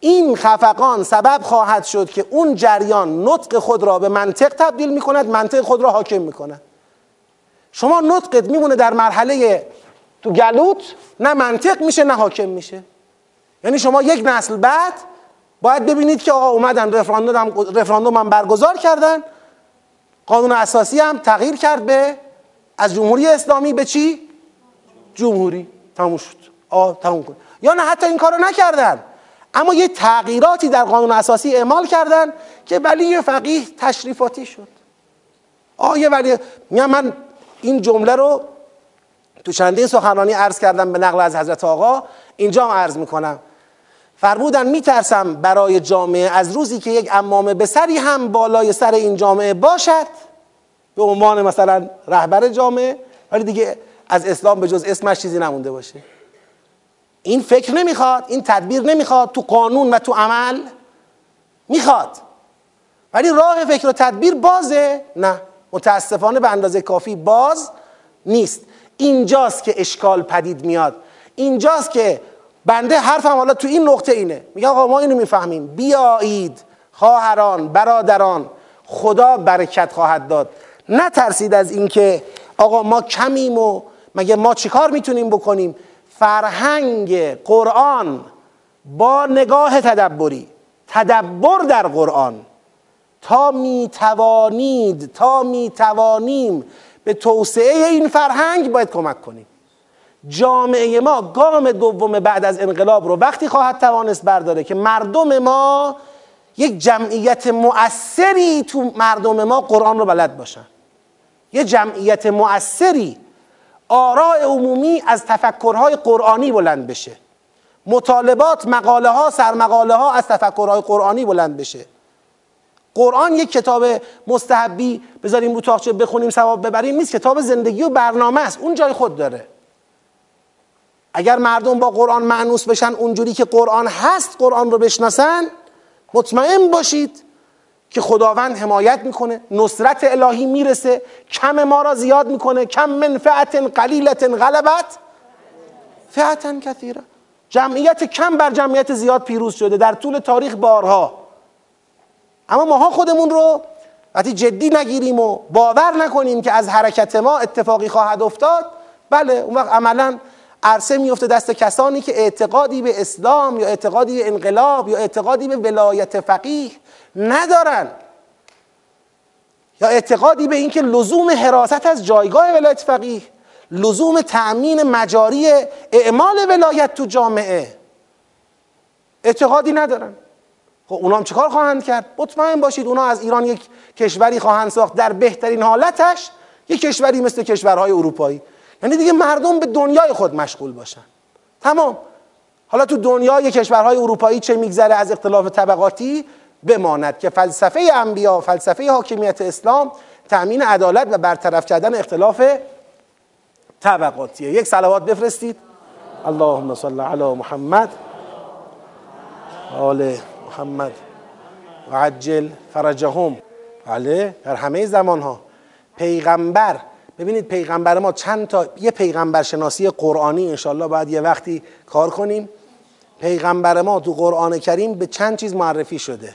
S1: این خفقان سبب خواهد شد که اون جریان نطق خود را به منطق تبدیل می‌کند منطق خود را حاکم می‌کند. شما نطقت میمونه در مرحله تو گلوت نه منطق میشه نه حاکم میشه. یعنی شما یک نسل بعد باید ببینید که آقا اومدن رفراندوم هم برگزار کردن قانون اساسی هم تغییر کرد به از جمهوری اسلامی به چی؟ جمهوری. تموم شد. آه تموم کن. یا نه حتی این کارو نکردن. اما یه تغییراتی در قانون اساسی اعمال کردن که ولی فقیه تشریفاتی شد. آه یه ولی من این جمله رو تو چندین سخنرانی عرض کردم به نقل از حضرت آقا. اینجا هم عرض می‌کنم. فرمودن میترسم برای جامعه از روزی که یک امامه به سری هم بالای سر این جامعه باشد به عنوان مثلا رهبر جامعه ولی دیگه از اسلام به جز اسمش چیزی نمونده باشه. این فکر نمی‌خواد این تدبیر نمی‌خواد تو قانون و تو عمل می‌خواد. ولی راه فکر و تدبیر بازه؟ نه. متاسفانه به اندازه کافی باز نیست. اینجاست که اشکال پدید میاد. اینجاست که بنده حرفم حالا تو این نقطه اینه. میگه آقا ما اینو می‌فهمیم. بیایید خواهران برادران خدا برکت خواهد داد. نترسید از اینکه آقا ما کمیم و مگه ما چیکار می‌تونیم بکنیم؟ فرهنگ قرآن با نگاه تدبری تدبر در قرآن. تا می توانید تا می توانیم به توسعه این فرهنگ باید کمک کنیم. جامعه ما گام دوم بعد از انقلاب رو وقتی خواهد توانست برداره که مردم ما یک جمعیت مؤثری تو مردم ما قرآن رو بلد باشن. یه جمعیت مؤثری آراء عمومی از تفکرهای قرآنی بلند بشه. مطالبات مقاله ها سرمقاله ها از تفکرهای قرآنی بلند بشه. قرآن یک کتاب مستحبی بذاریم رو تاخچه بخونیم ثواب ببریم نیست. کتاب زندگی و برنامه است. اون جای خود داره. اگر مردم با قرآن معنوس بشن اونجوری که قرآن هست قرآن رو بشناسن مطمئن باشید که خداوند حمایت می‌کنه نصرت الهی می‌رسه کم ما را زیاد می‌کنه کم منفعت قلیلت غلبت فعتا کثیره جمعیت کم بر جمعیت زیاد پیروز شده در طول تاریخ بارها. اما ماها خودمون رو وقتی جدی نگیریم و باور نکنیم که از حرکت ما اتفاقی خواهد افتاد بله اون وقت عملا عرصه میفته دست کسانی که اعتقادی به اسلام یا اعتقادی به انقلاب یا اعتقادی به ولایت فقیه ندارن. یا اعتقادی به اینکه لزوم حراست از جایگاه ولایت فقیه لزوم تأمین مجاری اعمال ولایت تو جامعه. اعتقادی ندارن. خب اونا هم چیکار خواهند کرد؟ مطمئن باشید اونا از ایران یک کشوری خواهند ساخت. در بهترین حالتش یک کشوری مثل کشورهای اروپایی. یعنی دیگه مردم به دنیای خود مشغول باشن. تمام. حالا تو دنیای کشورهای اروپایی چه میگذره از اختلاف طبقاتی؟ بماند که فلسفه انبیا فلسفه حاکمیت اسلام تأمین عدالت و برطرف کردن اختلاف طبقاتیه یک صلوات بفرستید. اللهم صل علی محمد آل محمد. و عجل فرجهم. بله در همه زمان ها پیغمبر ببینید پیغمبر ما چند تا یه پیغمبر شناسی قرآنی انشالله باید یه وقتی کار کنیم. پیغمبر ما تو قرآن کریم به چند چیز معرفی شده.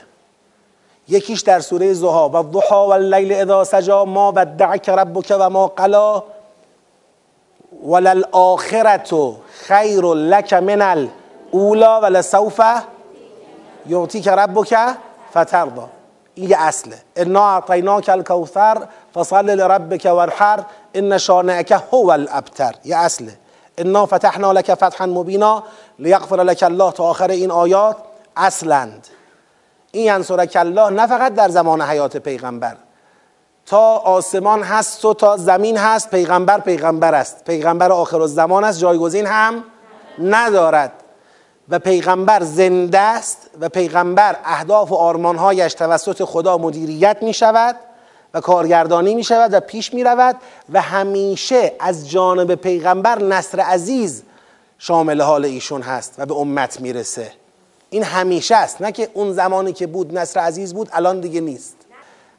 S1: یکیش در سوره زها و ضحا و اللیل اذا سجا ما ودعک ربک و ما قلا وللآخرت خیر لک من الاولا ولسوف یعطیک ربک فترضا. این یه اصله. انا اعطیناک الکوثر فصل لربک وارحر ان شانعک هو الابتر. یه اصله. انا فتحنا لك فتحا مبینا لیغفر لك الله تا آخر این آیات. اصلند این ینصرک الله نه فقط در زمان حیات پیغمبر. تا آسمان هست و تا زمین هست پیغمبر پیغمبر است. پیغمبر آخر الزمان است جایگزین هم ندارد. و پیغمبر زنده است و پیغمبر اهداف و آرمانهایش توسط خدا مدیریت می شود و کارگردانی می شود و پیش می رود و همیشه از جانب پیغمبر نصر عزیز شامل حال ایشون هست و به امت می‌رسه. این همیشه است. نه که اون زمانی که بود نصر عزیز بود الان دیگه نیست.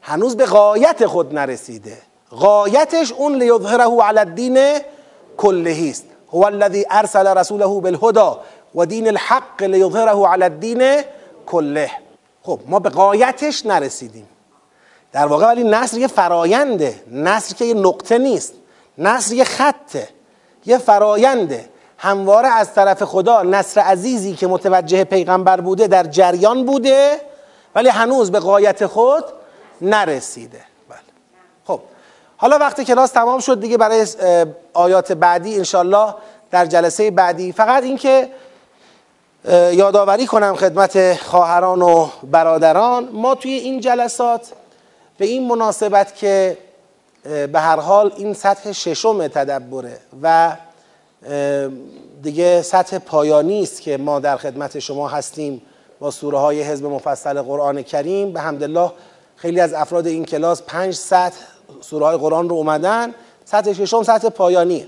S1: هنوز به غایت خود نرسیده. غایتش اون لیظهره علی الدین کلهی است. هو الذی ارسل رسوله بالهدى و دین الحق لیظهره علی الدین کله خب ما به قایتش نرسیدیم. در واقع ولی نصر یه فراینده نصر که یه نقطه نیست. نصر یه خطه. یه فراینده همواره از طرف خدا نصر عزیزی که متوجه پیغمبر بوده در جریان بوده ولی هنوز به قایت خود نرسیده. بله. خب. حالا وقتی کلاس تمام شد دیگه برای آیات بعدی انشالله در جلسه بعدی. فقط اینکه یادآوری کنم خدمت خواهران و برادران ما توی این جلسات به این مناسبت که به هر حال این سطح ششم تدبره و دیگه سطح پایانی است که ما در خدمت شما هستیم با سوره های حزب مفصل قرآن کریم. به حمدالله خیلی از افراد این کلاس پنج سطح سوره های قرآن رو اومدن. سطح ششم سطح پایانی.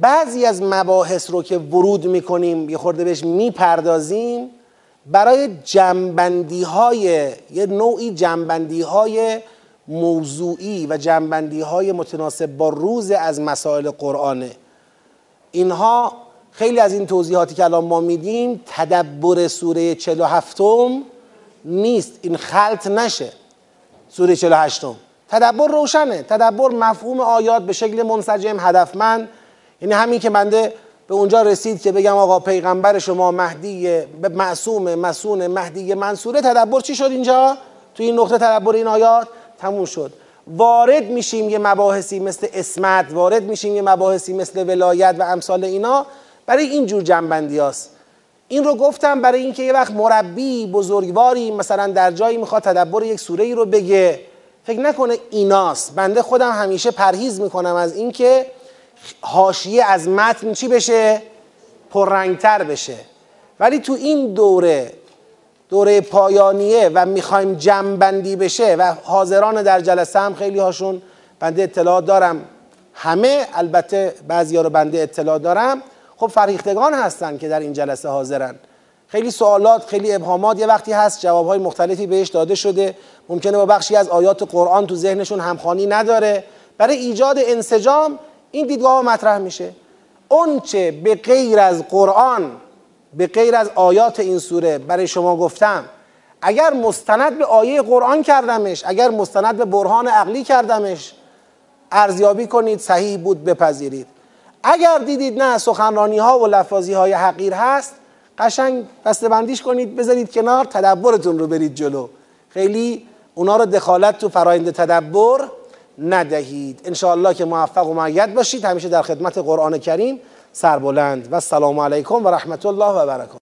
S1: بعضی از مباحث رو که ورود می‌کنیم یه خورده بهش می‌پردازیم برای جنبندی های یه نوعی جنبندی های موضوعی و جنبندی های متناسب با روز از مسائل قرآنه اینها خیلی از این توضیحاتی که الان ما میدیم تدبر سوره 47 نیست. این خلط نشه. سوره 48 تدبر روشنه. تدبر مفهوم آیات به شکل منسجم هدفمند. یعنی همین که بنده به اونجا رسید که بگم آقا پیغمبر شما مهدی معصوم مسون مهدی منصوره. تدبر چی شد اینجا؟ تو این نقطه تدبر این آیات. تموم شد. وارد میشیم یه مباحثی مثل اسمت وارد میشیم یه مباحثی مثل ولایت و امثال اینا. برای این جور جنبندی هست. این رو گفتم برای اینکه یه وقت مربی بزرگواری مثلا در جایی می‌خواد تدبر یک سوره ای رو بگه. فکر نکنه ایناست. بنده خودم همیشه پرهیز می‌کنم از اینکه حاشیه از متن چی بشه؟ پررنگتر بشه. ولی تو این دوره دوره پایانیه و می‌خوایم جمع بشه و حاضران در جلسه هم خیلی هاشون بنده اطلاع دارم. همه البته بعضی ها رو بنده اطلاع دارم. خب فریختگان هستن که در این جلسه حاضرن. خیلی سوالات خیلی ابهامات یه وقتی هست جوابهای مختلفی بهش داده شده. ممکنه با بخشی از آیات قرآن تو ذهنشون همخوانی نداره. برای ایجاد انسجام این دیدگاه مطرح میشه. اونچه به غیر از قرآن به غیر از آیات این سوره برای شما گفتم اگر مستند به آیه قرآن کردمش اگر مستند به برهان عقلی کردمش ارزیابی کنید صحیح بود بپذیرید. اگر دیدید نه سخنرانی ها و لفاظی های حقیر هست قشنگ بندیش کنید بذارید کنار تدبرتون رو برید جلو. خیلی اونا رو دخالت تو فرایند تدبر ندهید. انشاءالله که موفق و معید باشید. همیشه در خدمت قرآن کریم. سربلند و السلام علیکم و رحمت الله و برکاته.